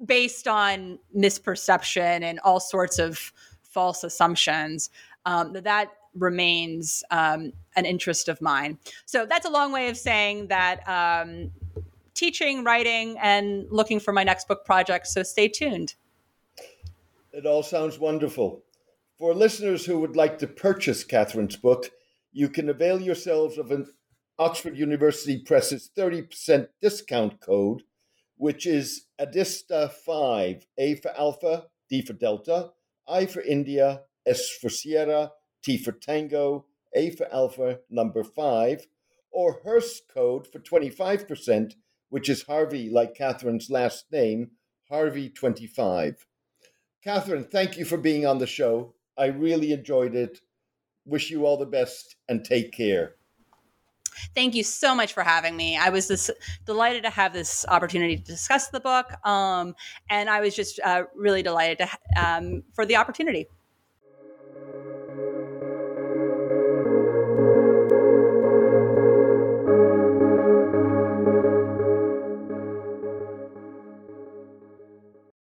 based on misperception and all sorts of false assumptions. um, that that remains um, an interest of mine. So that's a long way of saying that um, teaching, writing, and looking for my next book project. So stay tuned. It all sounds wonderful. For listeners who would like to purchase Catherine's book, you can avail yourselves of an Oxford University Press's 30% discount code, which is ADISTA5, A for Alpha, D for Delta, I for India, S for Sierra, T for Tango, A for Alpha, number 5, or Hurst code for 25%, which is Harvey, like Catherine's last name, Harvey25. Catherine, thank you for being on the show. I really enjoyed it. Wish you all the best and take care. Thank you so much for having me. I was this, delighted to have this opportunity to discuss the book, um, and I was just uh, really delighted to, um, for the opportunity.